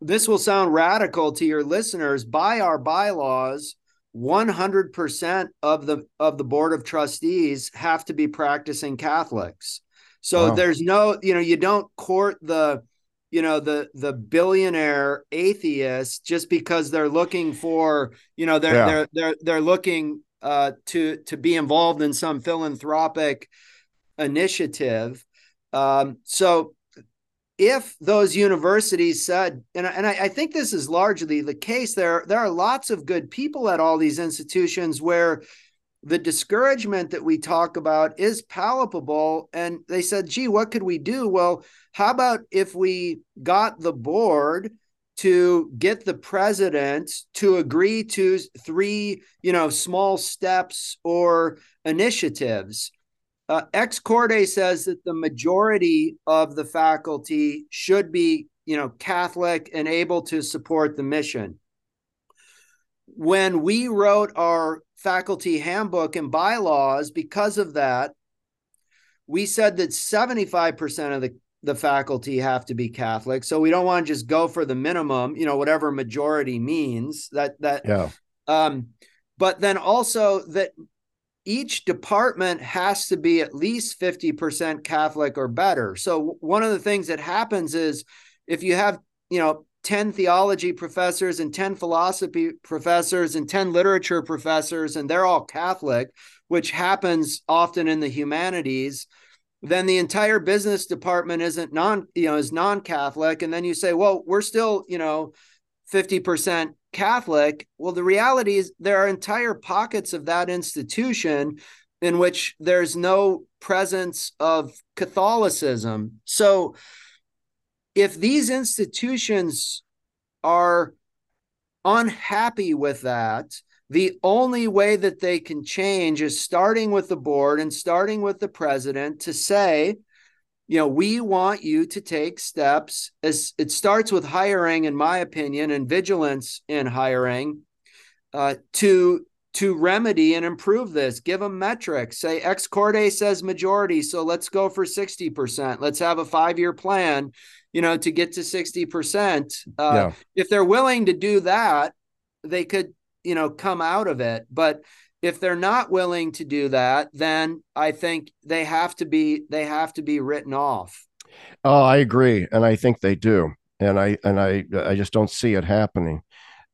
this will sound radical to your listeners. By our bylaws, 100% of the of the board of trustees have to be practicing Catholics. So wow. there's no, you know, you don't court the you know the the billionaire atheist just because they're looking for you know they're yeah. they're they're they're looking uh to to be involved in some philanthropic initiative. Um, so if those universities said, and, and I, I, think this is largely the case, there, there are lots of good people at all these institutions where the discouragement that we talk about is palpable. And they said, gee, what could we do? Well, how about if we got the board to get the president to agree to three, you know, small steps or initiatives? Uh, Ex Corde says that the majority of the faculty should be, you know, Catholic and able to support the mission. When we wrote our faculty handbook and bylaws, because of that, we said that 75% of the, the faculty have to be Catholic. So we don't want to just go for the minimum, you know, whatever majority means. That that yeah. Um, but then also that each department has to be at least 50% Catholic or better. So one of the things that happens is if you have, you know, 10 theology professors and 10 philosophy professors and 10 literature professors and they're all Catholic, which happens often in the humanities, then the entire business department isn't non, you know, is non-Catholic and then you say, well, we're still, you know, 50% Catholic. Well, the reality is there are entire pockets of that institution in which there's no presence of Catholicism. So if these institutions are unhappy with that, the only way that they can change is starting with the board and starting with the president to say, you know, we want you to take steps as it starts with hiring, in my opinion, and vigilance in hiring uh, to to remedy and improve this. Give them metrics. Say ex corde says majority, so let's go for sixty percent. Let's have a five year plan, you know, to get to sixty percent. Uh, yeah. If they're willing to do that, they could, you know, come out of it. But if they're not willing to do that, then I think they have to be they have to be written off. Oh, I agree, and I think they do, and I and I I just don't see it happening.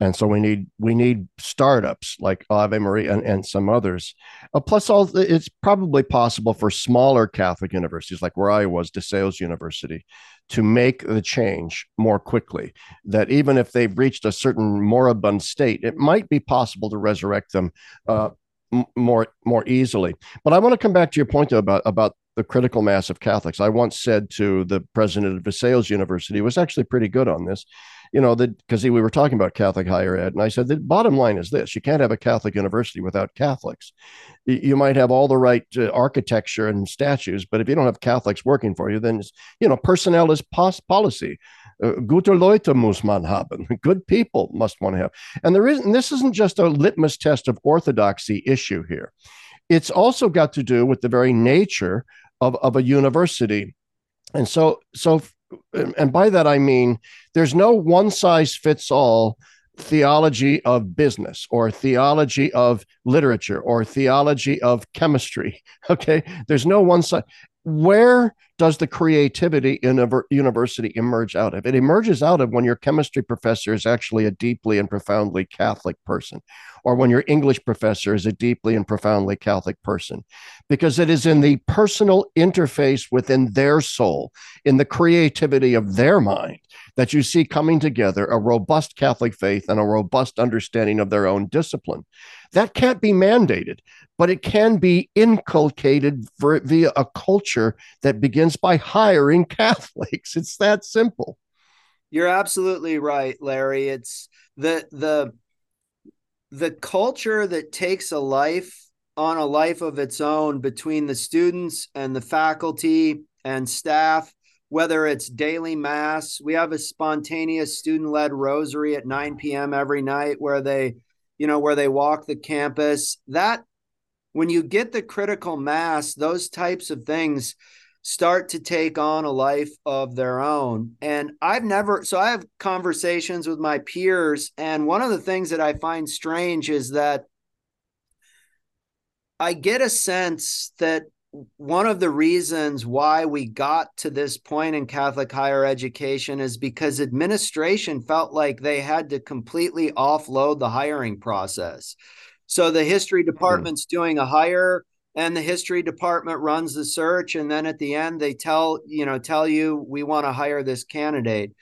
And so we need we need startups like Ave Maria and, and some others. Uh, plus, all it's probably possible for smaller Catholic universities like where I was, DeSales University, to make the change more quickly. That even if they've reached a certain moribund state, it might be possible to resurrect them uh, m- more more easily. But I want to come back to your point though, about about the critical mass of Catholics. I once said to the president of DeSales University, was actually pretty good on this you know, that because we were talking about Catholic higher ed, and I said the bottom line is this: you can't have a Catholic university without Catholics. You might have all the right uh, architecture and statues, but if you don't have Catholics working for you, then you know personnel is pos- policy. Uh, gute Leute muss man haben. Good people must want to have. And there is, and this isn't just a litmus test of orthodoxy issue here. It's also got to do with the very nature of, of a university. And so, so and by that I mean there's no one size fits all theology of business or theology of literature or theology of chemistry. Okay. There's no one side. Where does the creativity in a university emerge out of? It emerges out of when your chemistry professor is actually a deeply and profoundly Catholic person, or when your English professor is a deeply and profoundly Catholic person, because it is in the personal interface within their soul, in the creativity of their mind, that you see coming together a robust Catholic faith and a robust understanding of their own discipline. That can't be mandated, but it can be inculcated for, via a culture that begins by hiring Catholics. It's that simple. You're absolutely right, Larry. It's the the the culture that takes a life on a life of its own between the students and the faculty and staff whether it's daily mass we have a spontaneous student led rosary at 9 p.m every night where they you know where they walk the campus that when you get the critical mass those types of things start to take on a life of their own and i've never so i have conversations with my peers and one of the things that i find strange is that i get a sense that one of the reasons why we got to this point in Catholic higher education is because administration felt like they had to completely offload the hiring process. So the history hmm. department's doing a hire, and the history department runs the search and then at the end they tell you know tell you we want to hire this candidate.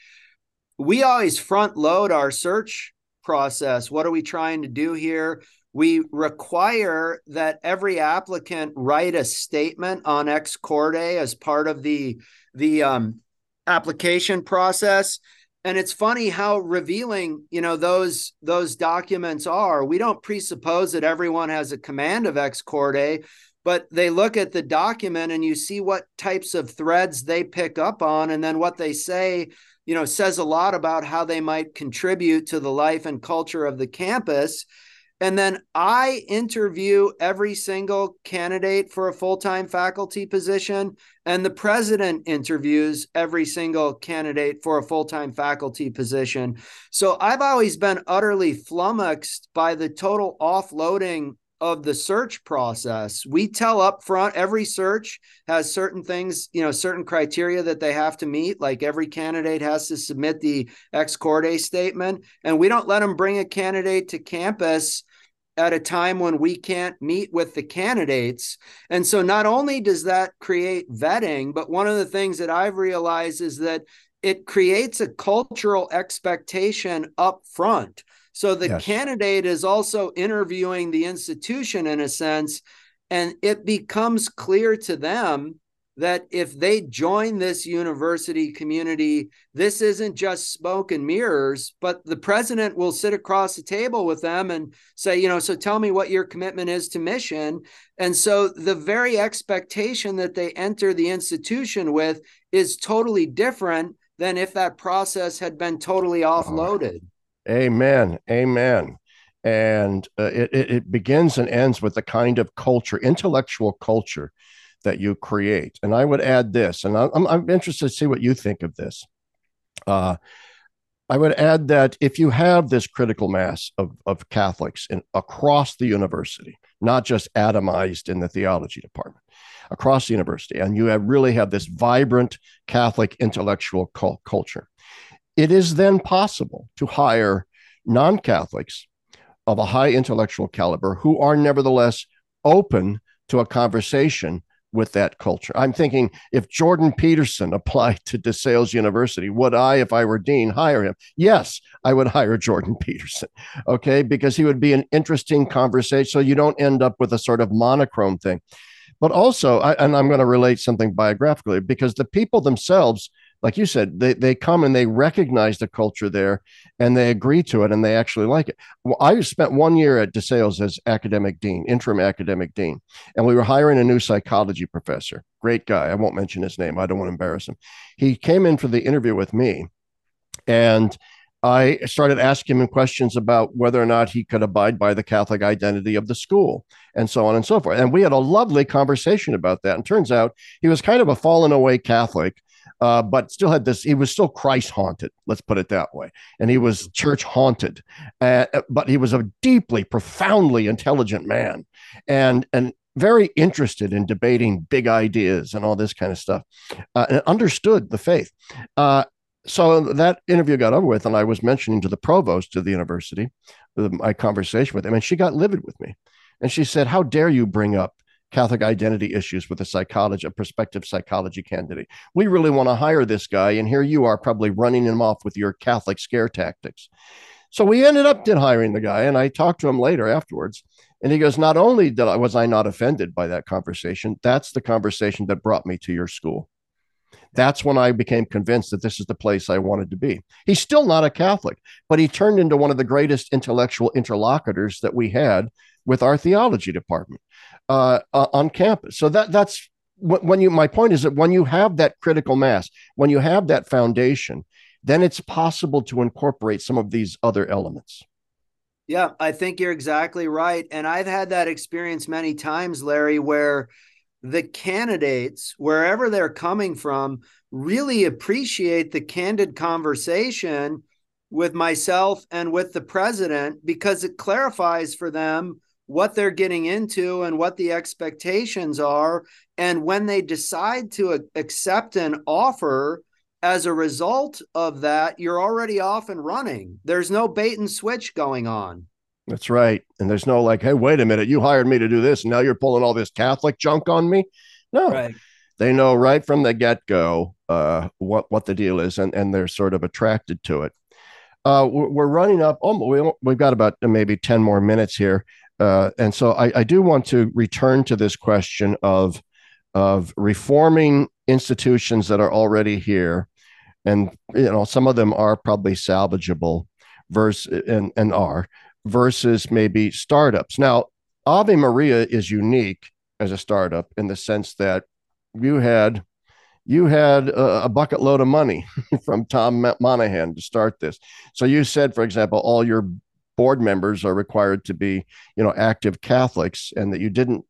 We always front load our search process. What are we trying to do here? We require that every applicant write a statement on ex corde as part of the the um, application process and it's funny how revealing you know those those documents are. We don't presuppose that everyone has a command of ex corde but they look at the document and you see what types of threads they pick up on and then what they say you know says a lot about how they might contribute to the life and culture of the campus and then I interview every single candidate for a full time faculty position, and the president interviews every single candidate for a full time faculty position. So I've always been utterly flummoxed by the total offloading of the search process. We tell up front every search has certain things, you know, certain criteria that they have to meet. Like every candidate has to submit the ex corde statement, and we don't let them bring a candidate to campus at a time when we can't meet with the candidates. And so not only does that create vetting, but one of the things that I've realized is that it creates a cultural expectation up front. So the yes. candidate is also interviewing the institution in a sense, and it becomes clear to them that if they join this university community, this isn't just smoke and mirrors, but the president will sit across the table with them and say, you know, so tell me what your commitment is to mission. And so the very expectation that they enter the institution with is totally different than if that process had been totally offloaded. Amen. Amen. And uh, it, it begins and ends with the kind of culture, intellectual culture that you create. And I would add this, and I'm, I'm interested to see what you think of this. Uh, I would add that if you have this critical mass of, of Catholics in, across the university, not just atomized in the theology department, across the university, and you have really have this vibrant Catholic intellectual cult- culture, it is then possible to hire non Catholics of a high intellectual caliber who are nevertheless open to a conversation with that culture. I'm thinking if Jordan Peterson applied to DeSales University, would I, if I were dean, hire him? Yes, I would hire Jordan Peterson. Okay, because he would be an interesting conversation. So you don't end up with a sort of monochrome thing. But also, I, and I'm going to relate something biographically because the people themselves like you said, they, they come and they recognize the culture there and they agree to it and they actually like it. Well, I spent one year at DeSales as academic dean, interim academic dean, and we were hiring a new psychology professor. Great guy. I won't mention his name. I don't want to embarrass him. He came in for the interview with me and I started asking him questions about whether or not he could abide by the Catholic identity of the school and so on and so forth. And we had a lovely conversation about that. And turns out he was kind of a fallen away Catholic uh, but still had this. He was still Christ haunted. Let's put it that way. And he was church haunted, uh, but he was a deeply, profoundly intelligent man, and and very interested in debating big ideas and all this kind of stuff, uh, and understood the faith. Uh, so that interview got over with, and I was mentioning to the provost of the university my conversation with him, and she got livid with me, and she said, "How dare you bring up Catholic identity issues with a psychology, a prospective psychology candidate. We really want to hire this guy, and here you are probably running him off with your Catholic scare tactics. So we ended up did hiring the guy, and I talked to him later afterwards, and he goes, "Not only did I was I not offended by that conversation, that's the conversation that brought me to your school." That's when I became convinced that this is the place I wanted to be. He's still not a Catholic, but he turned into one of the greatest intellectual interlocutors that we had with our theology department uh, uh, on campus. So that that's when you. My point is that when you have that critical mass, when you have that foundation, then it's possible to incorporate some of these other elements. Yeah, I think you're exactly right, and I've had that experience many times, Larry, where the candidates, wherever they're coming from, really appreciate the candid conversation with myself and with the president because it clarifies for them what they're getting into and what the expectations are. And when they decide to accept an offer, as a result of that, you're already off and running. There's no bait and switch going on. That's right. And there's no like, hey, wait a minute, you hired me to do this. And now you're pulling all this Catholic junk on me. No. Right. They know right from the get go uh, what what the deal is, and, and they're sort of attracted to it. Uh, we're running up. Oh, we've got about maybe ten more minutes here, uh, and so I, I do want to return to this question of of reforming institutions that are already here, and you know some of them are probably salvageable, versus and and are versus maybe startups. Now, Ave Maria is unique as a startup in the sense that you had you had a, a bucket load of money from Tom Monaghan to start this. So you said, for example, all your board members are required to be, you know, active Catholics, and that you didn't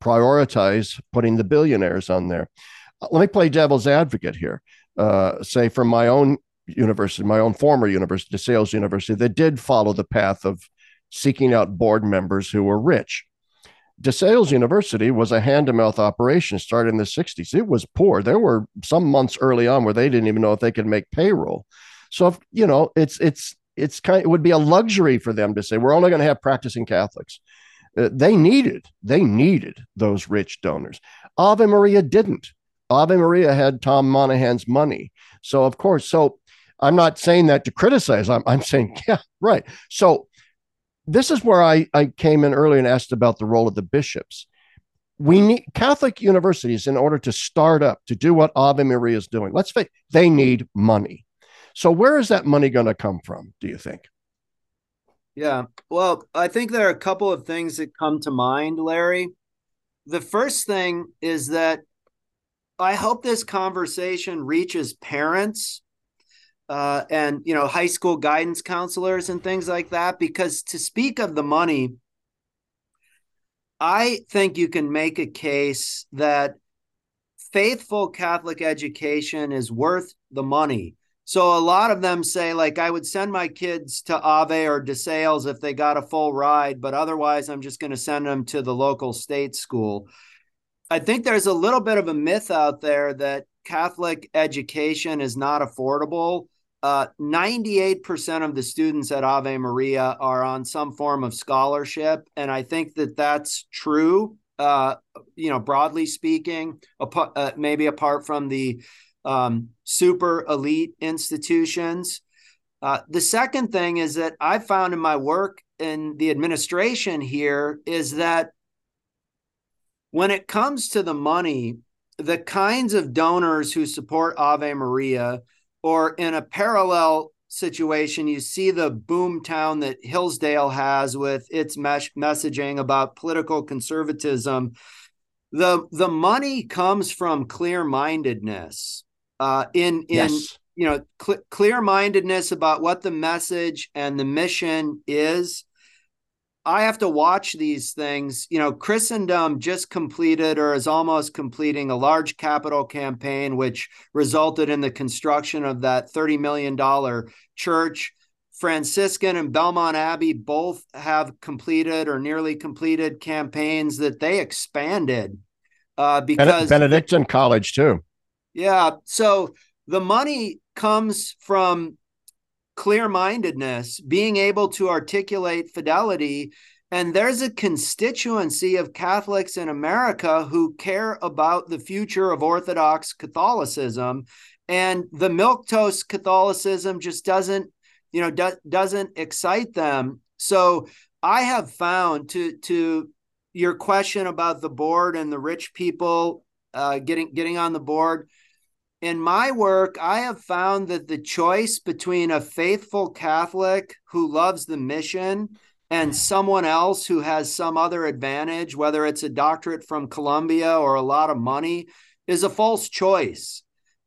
prioritize putting the billionaires on there. Let me play devil's advocate here. Uh, say from my own university, my own former university, DeSales University, that did follow the path of seeking out board members who were rich. DeSales University was a hand to mouth operation started in the 60s. It was poor. There were some months early on where they didn't even know if they could make payroll. So, if, you know, it's, it's, it's kind it would be a luxury for them to say, we're only going to have practicing Catholics. Uh, they needed, they needed those rich donors. Ave Maria didn't. Ave Maria had Tom Monaghan's money. So, of course, so I'm not saying that to criticize. I'm, I'm saying, yeah, right. So, this is where I, I came in early and asked about the role of the bishops. We need Catholic universities in order to start up to do what Ave Maria is doing. Let's face they need money. So where is that money going to come from? Do you think? Yeah, well, I think there are a couple of things that come to mind, Larry. The first thing is that I hope this conversation reaches parents uh, and you know high school guidance counselors and things like that because to speak of the money i think you can make a case that faithful catholic education is worth the money so a lot of them say like i would send my kids to ave or desales if they got a full ride but otherwise i'm just going to send them to the local state school i think there's a little bit of a myth out there that catholic education is not affordable uh, 98% of the students at Ave Maria are on some form of scholarship. And I think that that's true, uh, you know, broadly speaking, uh, maybe apart from the um, super elite institutions. Uh, the second thing is that I found in my work in the administration here is that when it comes to the money, the kinds of donors who support Ave Maria or in a parallel situation, you see the boom town that Hillsdale has with its messaging about political conservatism. The the money comes from clear mindedness. Uh, in in yes. you know cl- clear mindedness about what the message and the mission is I have to watch these things. You know, Christendom just completed or is almost completing a large capital campaign, which resulted in the construction of that $30 million church. Franciscan and Belmont Abbey both have completed or nearly completed campaigns that they expanded uh, because Benedictine College, too. Yeah. So the money comes from clear mindedness, being able to articulate fidelity. And there's a constituency of Catholics in America who care about the future of Orthodox Catholicism. And the milquetoast Catholicism just doesn't, you know, do, doesn't excite them. So I have found to to your question about the board and the rich people uh, getting getting on the board in my work, I have found that the choice between a faithful Catholic who loves the mission and mm. someone else who has some other advantage, whether it's a doctorate from Columbia or a lot of money, is a false choice.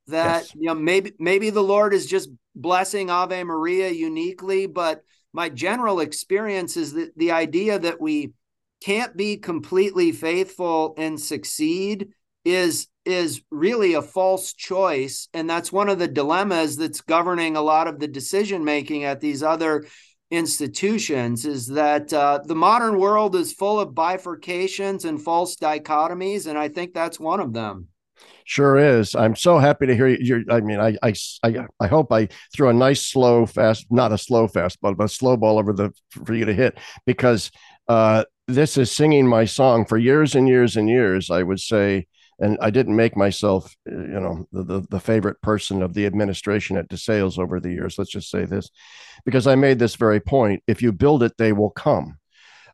That yes. you know maybe maybe the Lord is just blessing Ave Maria uniquely, but my general experience is that the idea that we can't be completely faithful and succeed is is really a false choice and that's one of the dilemmas that's governing a lot of the decision making at these other institutions is that uh, the modern world is full of bifurcations and false dichotomies and i think that's one of them Sure is. I'm so happy to hear you. I mean, I, I, I, I hope I threw a nice slow fast, not a slow fast but a slow ball over the for you to hit because uh, this is singing my song for years and years and years. I would say, and I didn't make myself, uh, you know, the, the, the favorite person of the administration at DeSales over the years. Let's just say this, because I made this very point: if you build it, they will come.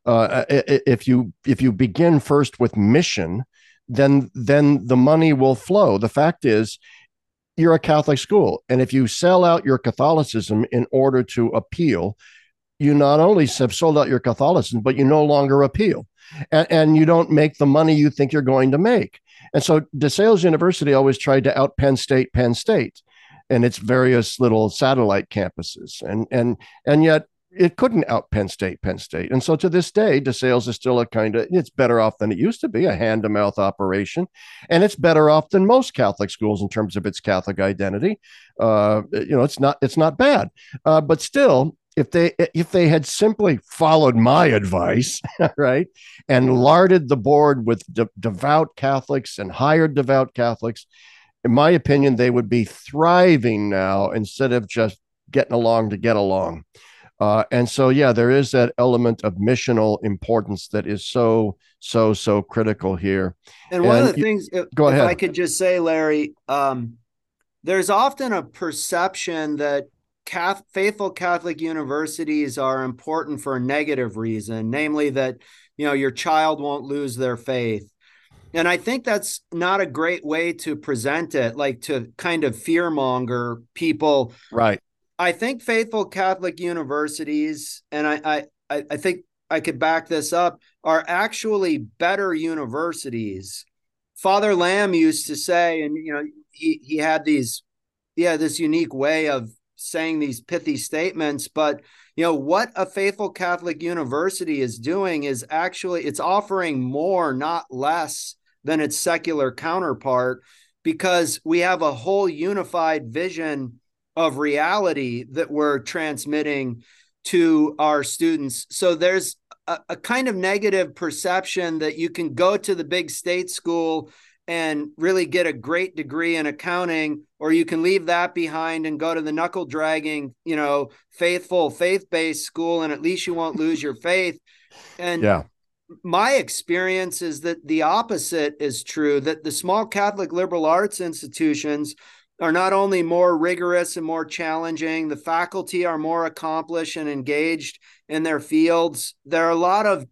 Uh, if you if you begin first with mission then then the money will flow. The fact is, you're a Catholic school, and if you sell out your Catholicism in order to appeal, you not only have sold out your Catholicism, but you no longer appeal, and, and you don't make the money you think you're going to make. And so, DeSales University always tried to out Penn State, Penn State and its various little satellite campuses. And and and yet it couldn't out Penn State, Penn State. And so to this day, DeSales is still a kind of, it's better off than it used to be, a hand to mouth operation. And it's better off than most Catholic schools in terms of its Catholic identity. Uh, you know, it's not, it's not bad. Uh, but still, if they if they had simply followed my advice, right, and larded the board with de- devout Catholics and hired devout Catholics, in my opinion, they would be thriving now instead of just getting along to get along. Uh, and so, yeah, there is that element of missional importance that is so, so, so critical here. And one and of the you, things, if, go ahead. I could just say, Larry, um, there's often a perception that Catholic, faithful Catholic universities are important for a negative reason, namely that you know your child won't lose their faith. And I think that's not a great way to present it, like to kind of fearmonger people. Right. I think faithful Catholic universities, and I, I, I think I could back this up, are actually better universities. Father Lamb used to say, and you know, he he had these, yeah, this unique way of saying these pithy statements, but you know what a faithful Catholic university is doing is actually it's offering more, not less, than its secular counterpart, because we have a whole unified vision of reality that we're transmitting to our students. So there's a, a, kind of negative perception that you can go to the big state school and really get a great degree in accounting, or you can leave that behind and go to the knuckle dragging, you know, faithful, faith based school, and at least you won't lose your faith. And yeah. My experience is that the opposite is true that the small Catholic liberal arts institutions are not only more rigorous and more challenging, the faculty are more accomplished and engaged in their fields. There are a lot of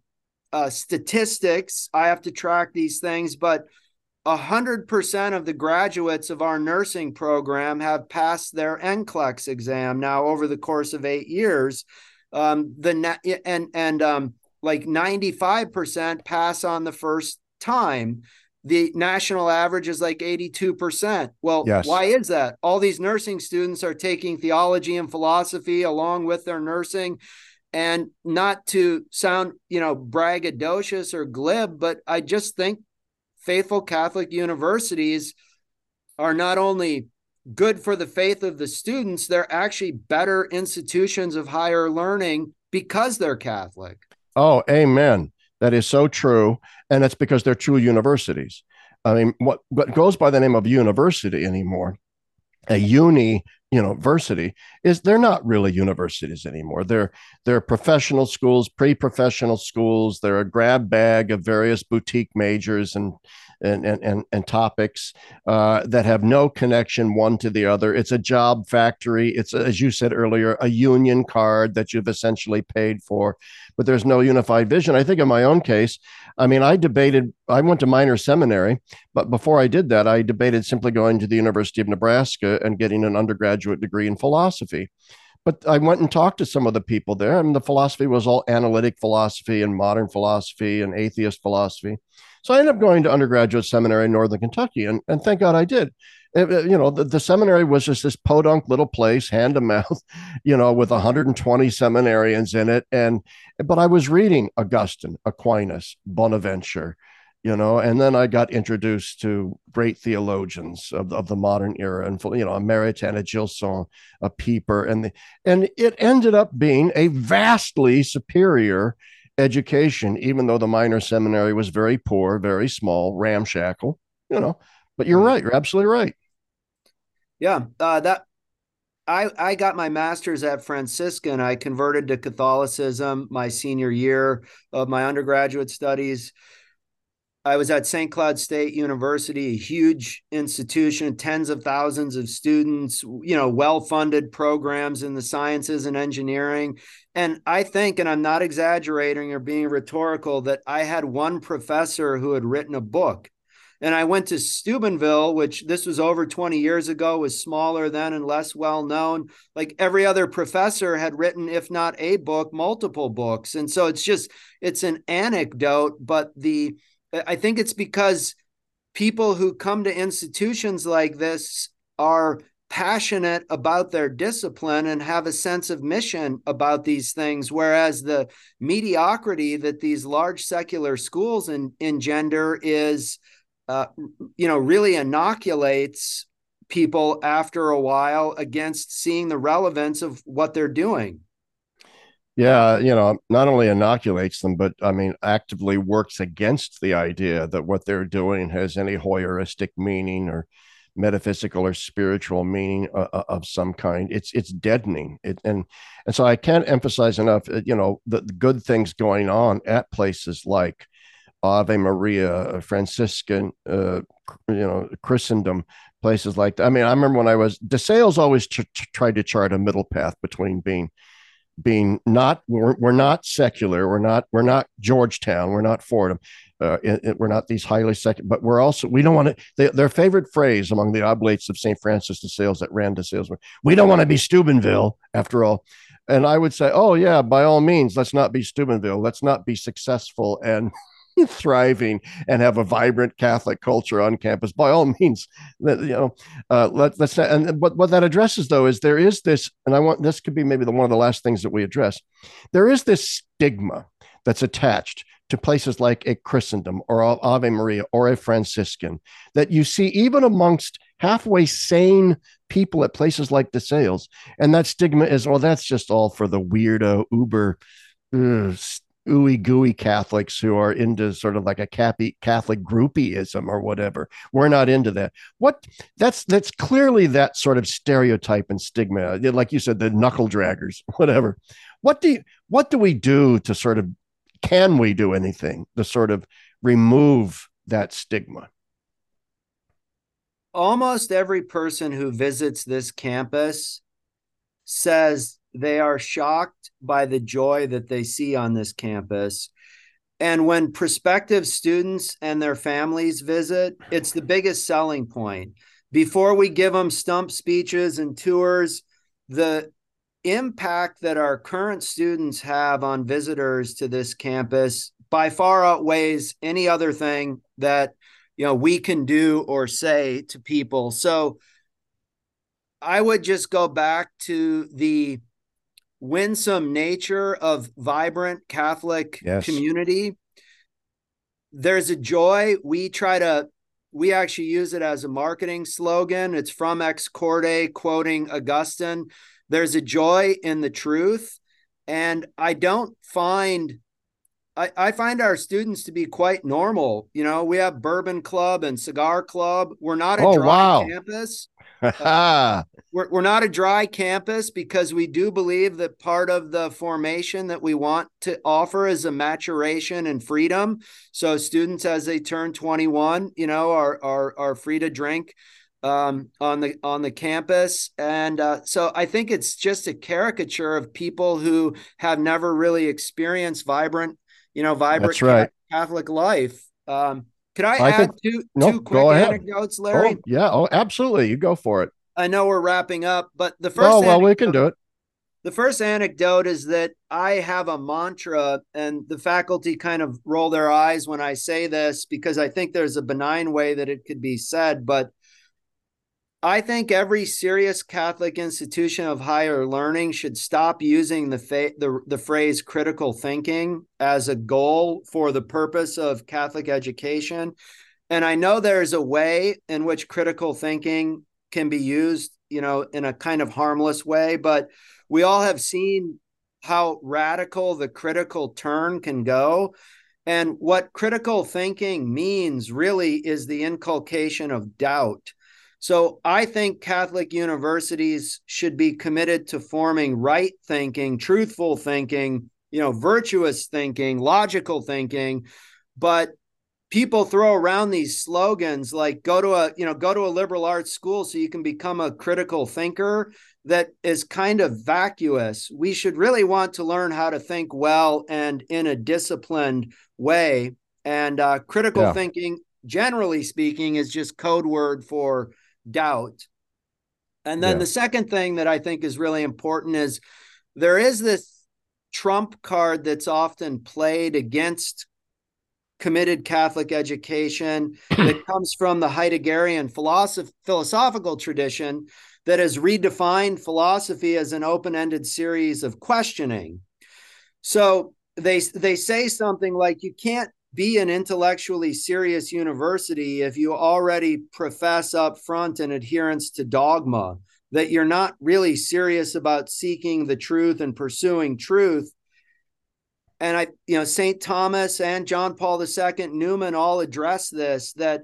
uh, statistics. I have to track these things, but 100% of the graduates of our nursing program have passed their NCLEX exam now over the course of eight years. Um, the and and um, like 95% pass on the first time the national average is like 82%. Well, yes. why is that? All these nursing students are taking theology and philosophy along with their nursing. And not to sound, you know, braggadocious or glib, but I just think faithful Catholic universities are not only good for the faith of the students, they're actually better institutions of higher learning because they're Catholic. Oh, amen. That is so true. And it's because they're true universities. I mean, what, what goes by the name of university anymore, a uni university, is they're not really universities anymore. They're they're professional schools, pre-professional schools. They're a grab bag of various boutique majors and and and and, topics uh, that have no connection one to the other. It's a job factory. It's as you said earlier, a union card that you've essentially paid for, but there's no unified vision. I think in my own case, I mean, I debated. I went to minor seminary, but before I did that, I debated simply going to the University of Nebraska and getting an undergraduate degree in philosophy but I went and talked to some of the people there, and the philosophy was all analytic philosophy and modern philosophy and atheist philosophy. So I ended up going to undergraduate seminary in Northern Kentucky, and, and thank God I did. It, you know, the, the seminary was just this podunk little place, hand to mouth, you know, with 120 seminarians in it. And, but I was reading Augustine, Aquinas, Bonaventure, you know, and then I got introduced to great theologians of, of the modern era, and you know, a Maritain, a Gilson, a Pieper, and the, and it ended up being a vastly superior education, even though the minor seminary was very poor, very small, ramshackle, you know, But you're right. You're absolutely right. Yeah, uh, that I I got my master's at Franciscan. I converted to Catholicism my senior year of my undergraduate studies. I was at St. Cloud State University, a huge institution, tens of thousands of students, you know, well-funded programs in the sciences and engineering. And I think, and I'm not exaggerating or being rhetorical, that I had one professor who had written a book and I went to Steubenville, which this was over 20 years ago, was smaller then and less well known. Like every other professor had written, if not a book, multiple books. And so it's just, it's an anecdote, but the, I think it's because people who come to institutions like this are passionate about their discipline and have a sense of mission about these things whereas the mediocrity that these large secular schools in, engender is uh, you know, really inoculates people after a while against seeing the relevance of what they're doing. Yeah, you know, not only inoculates them, but I mean, actively works against the idea that what they're doing has any Hoyeristic meaning or metaphysical or spiritual meaning uh, uh of some kind. It's it's deadening, it, and and so I can't emphasize enough. Uh, you know, the, the good things going on at places like Ave Maria, Franciscan, uh, you know, Christendom, places like that. I mean, I remember when I was DeSales always tried to chart a middle path between being being not we're, we're not secular, we're not we're not Georgetown, we're not Fordham, uh, it, it, we're not these highly secular, but we're also we don't want to. They, their favorite phrase among the oblates of St. Francis de Sales that ran DeSales, we don't want to be Steubenville after all. And I would say, oh yeah, by all means, let's not be Steubenville. Let's not be successful and thriving and have a vibrant Catholic culture on campus, by all means, that you know, uh, let, let's not, and what, what that addresses though is there is this, and I want this could be maybe the one of the last things that we address. There is this stigma that's attached to places like a Christendom or Ave Maria or a Franciscan that you see even amongst halfway sane people at places like DeSales. And that stigma is, well, that's just all for the weirdo, uber, uh, ooey gooey Catholics who are into sort of like a Catholic groupieism or whatever. We're not into that. What that's that's clearly that sort of stereotype and stigma. Uh, like you said, the knuckle draggers, whatever. What do you, what do we do to sort of can we do anything to sort of remove that stigma? Almost every person who visits this campus says they are shocked by the joy that they see on this campus. And when prospective students and their families visit, it's the biggest selling point. Before we give them stump speeches and tours, the impact that our current students have on visitors to this campus by far outweighs any other thing that you know we can do or say to people. So I would just go back to the winsome nature of vibrant Catholic yes. community. There's a joy. We try to, we actually use it as a marketing slogan. It's from Ex Corde, quoting Augustine. There's a joy in the truth. And I don't find I, I, find our students to be quite normal. You know, we have bourbon club and cigar club. We're not a oh, dry wow. campus. uh, we're, we're not a dry campus because we do believe that part of the formation that we want to offer is a maturation and freedom. So students, as they turn 21, you know, are are, are free to drink um, on the on the campus, and uh, so I think it's just a caricature of people who have never really experienced vibrant, you know, vibrant right. Catholic life. Um, could I, I add think, two, no, two quick anecdotes, Larry? Oh, yeah. Oh, absolutely. You go for it. I know we're wrapping up, but the first. Oh well, we can do it. The first anecdote is that I have a mantra, and the faculty kind of roll their eyes when I say this because I think there's a benign way that it could be said. But I think every serious Catholic institution of higher learning should stop using the, fa- the, the phrase critical thinking as a goal for the purpose of Catholic education. And I know there's a way in which critical thinking can be used, you know, in a kind of harmless way. But we all have seen how radical the critical turn can go. And what critical thinking means really is the inculcation of doubt. So I think Catholic universities should be committed to forming right thinking, truthful thinking, you know, virtuous thinking, logical thinking, but people throw around these slogans like go to a, you know, go to a liberal arts school so you can become a critical thinker that is kind of vacuous. We should really want to learn how to think well and in a disciplined way. And uh, critical yeah. thinking, generally speaking, is just code word for doubt. And then yeah. the second thing that I think is really important is there is this trump card that's often played against committed Catholic education that comes from the Heideggerian philosoph- philosophical tradition that has redefined philosophy as an open-ended series of questioning. So they they say something like you can't be an intellectually serious university if you already profess up front an adherence to dogma that you're not really serious about seeking the truth and pursuing truth. And i you know st thomas and john paul ii newman all address this that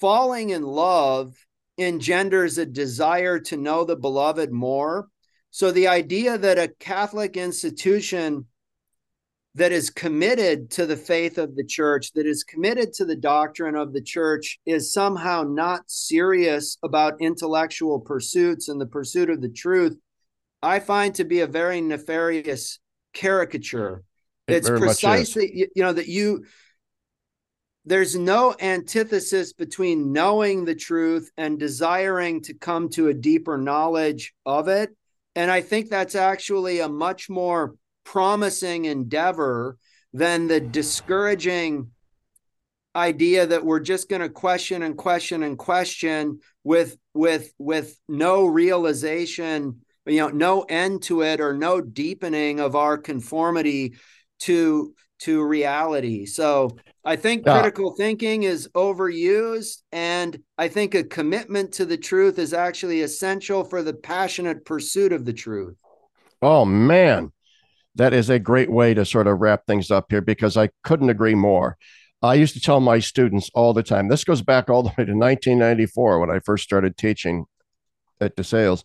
falling in love engenders a desire to know the beloved more. So the idea that a catholic institution that is committed to the faith of the church, that is committed to the doctrine of the church, is somehow not serious about intellectual pursuits and the pursuit of the truth, I find to be a very nefarious caricature. It it's precisely, you know, that you, there's no antithesis between knowing the truth and desiring to come to a deeper knowledge of it. And I think that's actually a much more promising endeavor than the discouraging idea that we're just going to question and question and question with with with no realization you know no end to it or no deepening of our conformity to to reality. So i think yeah. critical thinking is overused and i think a commitment to the truth is actually essential for the passionate pursuit of the truth. Oh man that is a great way to sort of wrap things up here because I couldn't agree more. I used to tell my students all the time, this goes back all the way to 1994 when I first started teaching at DeSales.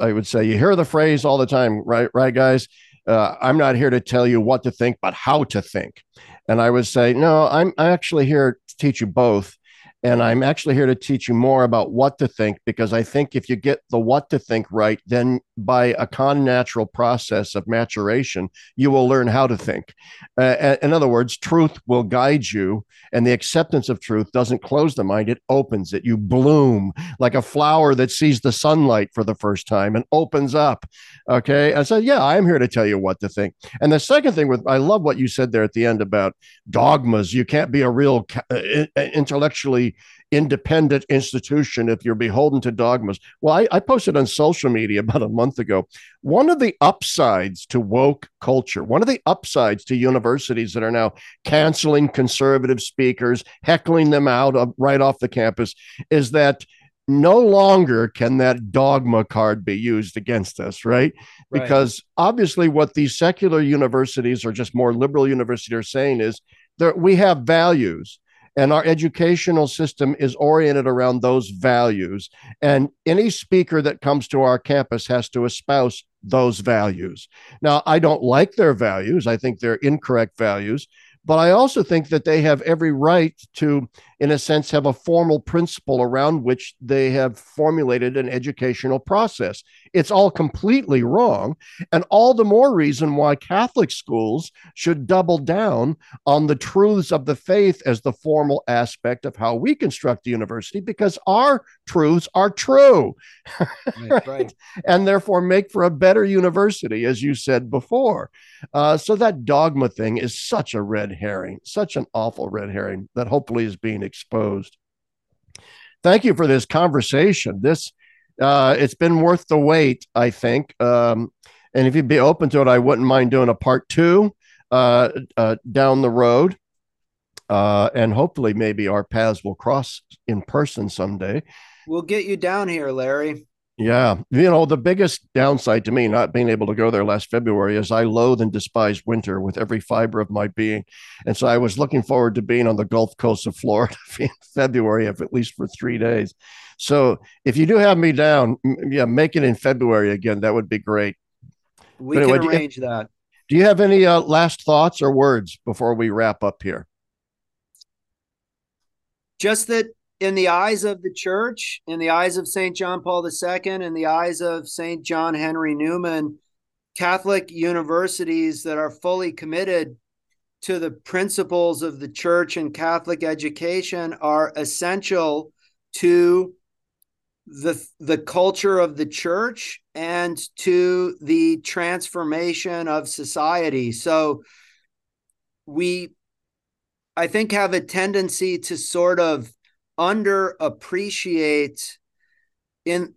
I would say, you hear the phrase all the time, right, right, guys? Uh, I'm not here to tell you what to think, but how to think. And I would say, no, I'm actually here to teach you both and I'm actually here to teach you more about what to think because I think if you get the what to think right, then by a connatural process of maturation, you will learn how to think. Uh, in other words, truth will guide you, and the acceptance of truth doesn't close the mind, it opens it. You bloom like a flower that sees the sunlight for the first time and opens up. Okay. I said, yeah, I'm here to tell you what to think. And the second thing with, I love what you said there at the end about dogmas. You can't be a real uh, intellectually independent institution if you're beholden to dogmas. Well, I, I, posted on social media about a month ago. One of the upsides to woke culture, one of the upsides to universities that are now canceling conservative speakers, heckling them out of, right off the campus, is that no longer can that dogma card be used against us, right? right? Because obviously, what these secular universities or just more liberal universities are saying is that we have values and our educational system is oriented around those values. And any speaker that comes to our campus has to espouse those values. Now, I don't like their values, I think they're incorrect values. But I also think that they have every right to, in a sense, have a formal principle around which they have formulated an educational process. It's all completely wrong. And all the more reason why Catholic schools should double down on the truths of the faith as the formal aspect of how we construct the university, because our truths are true. Right, right. and therefore make for a better university, as you said before. Uh, so that dogma thing is such a red herring, such an awful red herring that hopefully is being exposed. Thank you for this conversation. This uh, it's been worth the wait, I think. Um, and if you'd be open to it, I wouldn't mind doing a part two uh, uh, down the road. Uh, and hopefully, maybe our paths will cross in person someday. We'll get you down here, Larry. Yeah. You know, the biggest downside to me not being able to go there last February is I loathe and despise winter with every fiber of my being. And so I was looking forward to being on the Gulf Coast of Florida in February, if at least for three days. So if you do have me down, yeah, make it in February again. That would be great. We but anyway, can arrange do you, that. Do you have any uh, last thoughts or words before we wrap up here? Just that in the eyes of the church, in the eyes of St. John Paul II, in the eyes of St. John Henry Newman, Catholic universities that are fully committed to the principles of the church and Catholic education are essential to the the culture of the church and to the transformation of society. So we I think have a tendency to sort of underappreciate in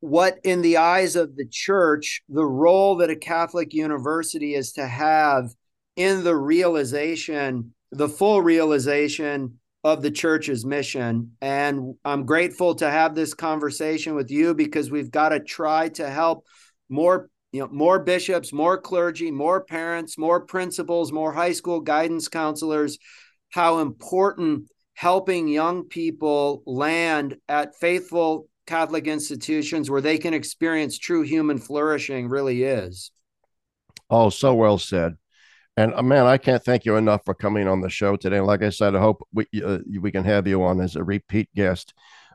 what in the eyes of the church the role that a catholic university is to have in the realization the full realization of the church's mission. And i'm grateful to have this conversation with you because we've got to try to help more you know more bishops more clergy more parents more principals more high school guidance counselors how important helping young people land at faithful Catholic institutions where they can experience true human flourishing really is. Oh, so well said. And uh, man, I can't thank you enough for coming on the show today. like I said, I hope we uh, we can have you on as a repeat guest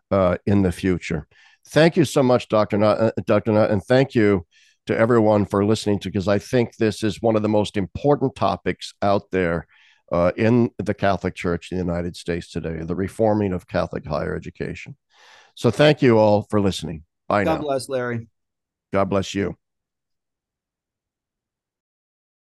uh, in the future. Thank you so much, Doctor uh, Doctor Nutt, and thank you to everyone for listening to because I think this is one of the most important topics out there uh, in the Catholic Church in the United States today, the reforming of Catholic higher education. So thank you all for listening. Bye God now. bless, Larry. God bless you.